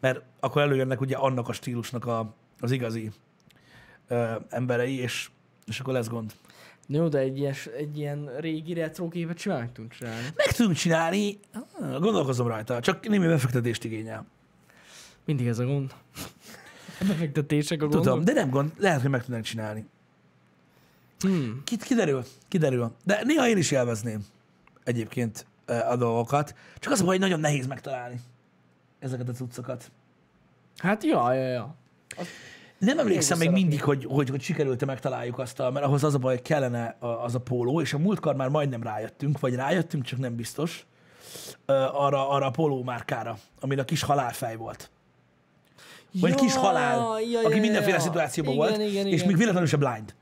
Mert akkor előjönnek ugye annak a stílusnak a, az igazi ö, emberei, és, és akkor lesz gond. Jó, de egy ilyen, egy ilyen régi retro képet simán meg tudunk csinálni. Meg tudunk csinálni, Ah, gondolkozom rajta, csak némi befektetést igényel. Mindig ez a gond. A befektetések a gondok. Tudom, de nem gond, lehet, hogy meg tudnánk csinálni. Hmm. Ki- Kiderül, kiderül. De néha én is élvezném egyébként eh, a dolgokat. Csak az a baj, hogy nagyon nehéz megtalálni ezeket a cuccokat. Hát ja, ja, ja. Nem emlékszem még mindig, hogy, hogy, hogy sikerült-e megtaláljuk azt, a, mert ahhoz az a baj, hogy kellene az a póló, és a múltkor már majdnem rájöttünk, vagy rájöttünk, csak nem biztos, arra, arra a póló márkára, amin a kis halálfej volt. Vagy Ja, kis halál, ja, aki ja, mindenféle ja. szituációban igen, volt, igen, és igen. még véletlenül se blind.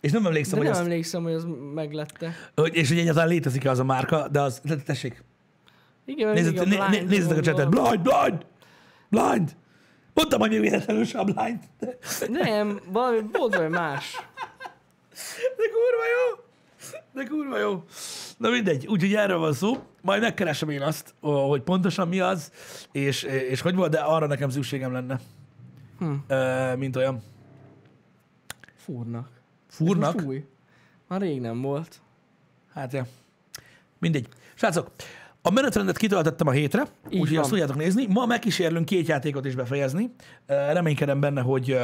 És nem emlékszem, De hogy, nem azt, emlékszem, hogy az meglette. hogy, és hogy egyáltalán létezik-e az a márka, de az, tessék, Igen, nézzet, né, né, blind nézzétek a csetet, blind, blind, blind. Mondtam, hogy még véletlenül se a blind. Nem, valami, volt valami más. De kurva jó! De kurva jó! Na mindegy, úgyhogy erről van szó. Majd megkeresem én azt, hogy pontosan mi az, és, és hogy volt, de arra nekem szükségem lenne. Hm. Ö, mint olyan. Fúrnak. Fúrnak? Most új. Már rég nem volt. Hát ja. Mindegy. Srácok, a menetrendet kitöltöttem a hétre, úgyhogy azt tudjátok nézni. Ma megkísérlünk két játékot is befejezni. Reménykedem benne, hogy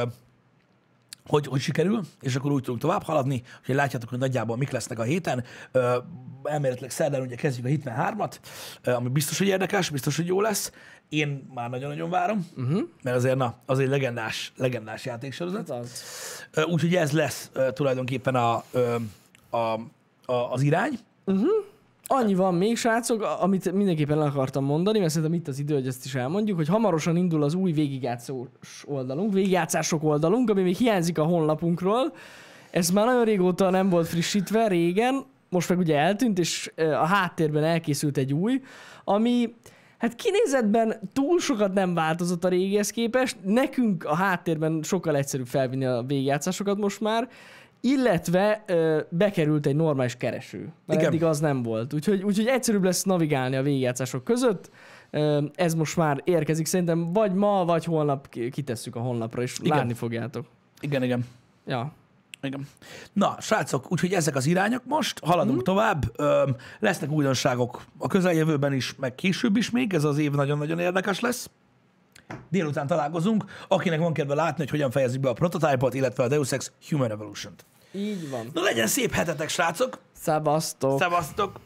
hogy, hogy sikerül, és akkor úgy tudunk tovább haladni, hogy látjátok, hogy nagyjából mik lesznek a héten. Ö, elméletileg szerdán ugye kezdjük a Hitman 3-at, ö, ami biztos, hogy érdekes, biztos, hogy jó lesz. Én már nagyon-nagyon várom, uh-huh. mert azért, na, az egy legendás, legendás játéksorozat. Hát Úgyhogy ez lesz tulajdonképpen a, a, a, az irány. Annyi van még, srácok, amit mindenképpen el akartam mondani, mert szerintem itt az idő, hogy ezt is elmondjuk, hogy hamarosan indul az új végigjátszós oldalunk, végigjátszások oldalunk, ami még hiányzik a honlapunkról. Ez már nagyon régóta nem volt frissítve, régen, most meg ugye eltűnt, és a háttérben elkészült egy új, ami hát kinézetben túl sokat nem változott a régihez képest, nekünk a háttérben sokkal egyszerűbb felvinni a végigjátszásokat most már, illetve ö, bekerült egy normális kereső, mert Igen. Eddig az nem volt. Úgyhogy, úgyhogy egyszerűbb lesz navigálni a végigjátszások között. Ö, Ez most már érkezik, szerintem vagy ma, vagy holnap ki- kitesszük a honlapra, és Igen. látni fogjátok. Igen, igen. Ja. Igen. Na, srácok, úgyhogy ezek az irányok most, haladunk mm. tovább. Öm, lesznek újdonságok a közeljövőben is, meg később is még, ez az év nagyon-nagyon érdekes lesz. Délután találkozunk, akinek van kedve látni, hogy hogyan fejezik be a prototype-ot, illetve a Deus Ex Human Revolution-t. Így van. Na legyen szép hetetek, srácok! Szevasztok! Szevasztok!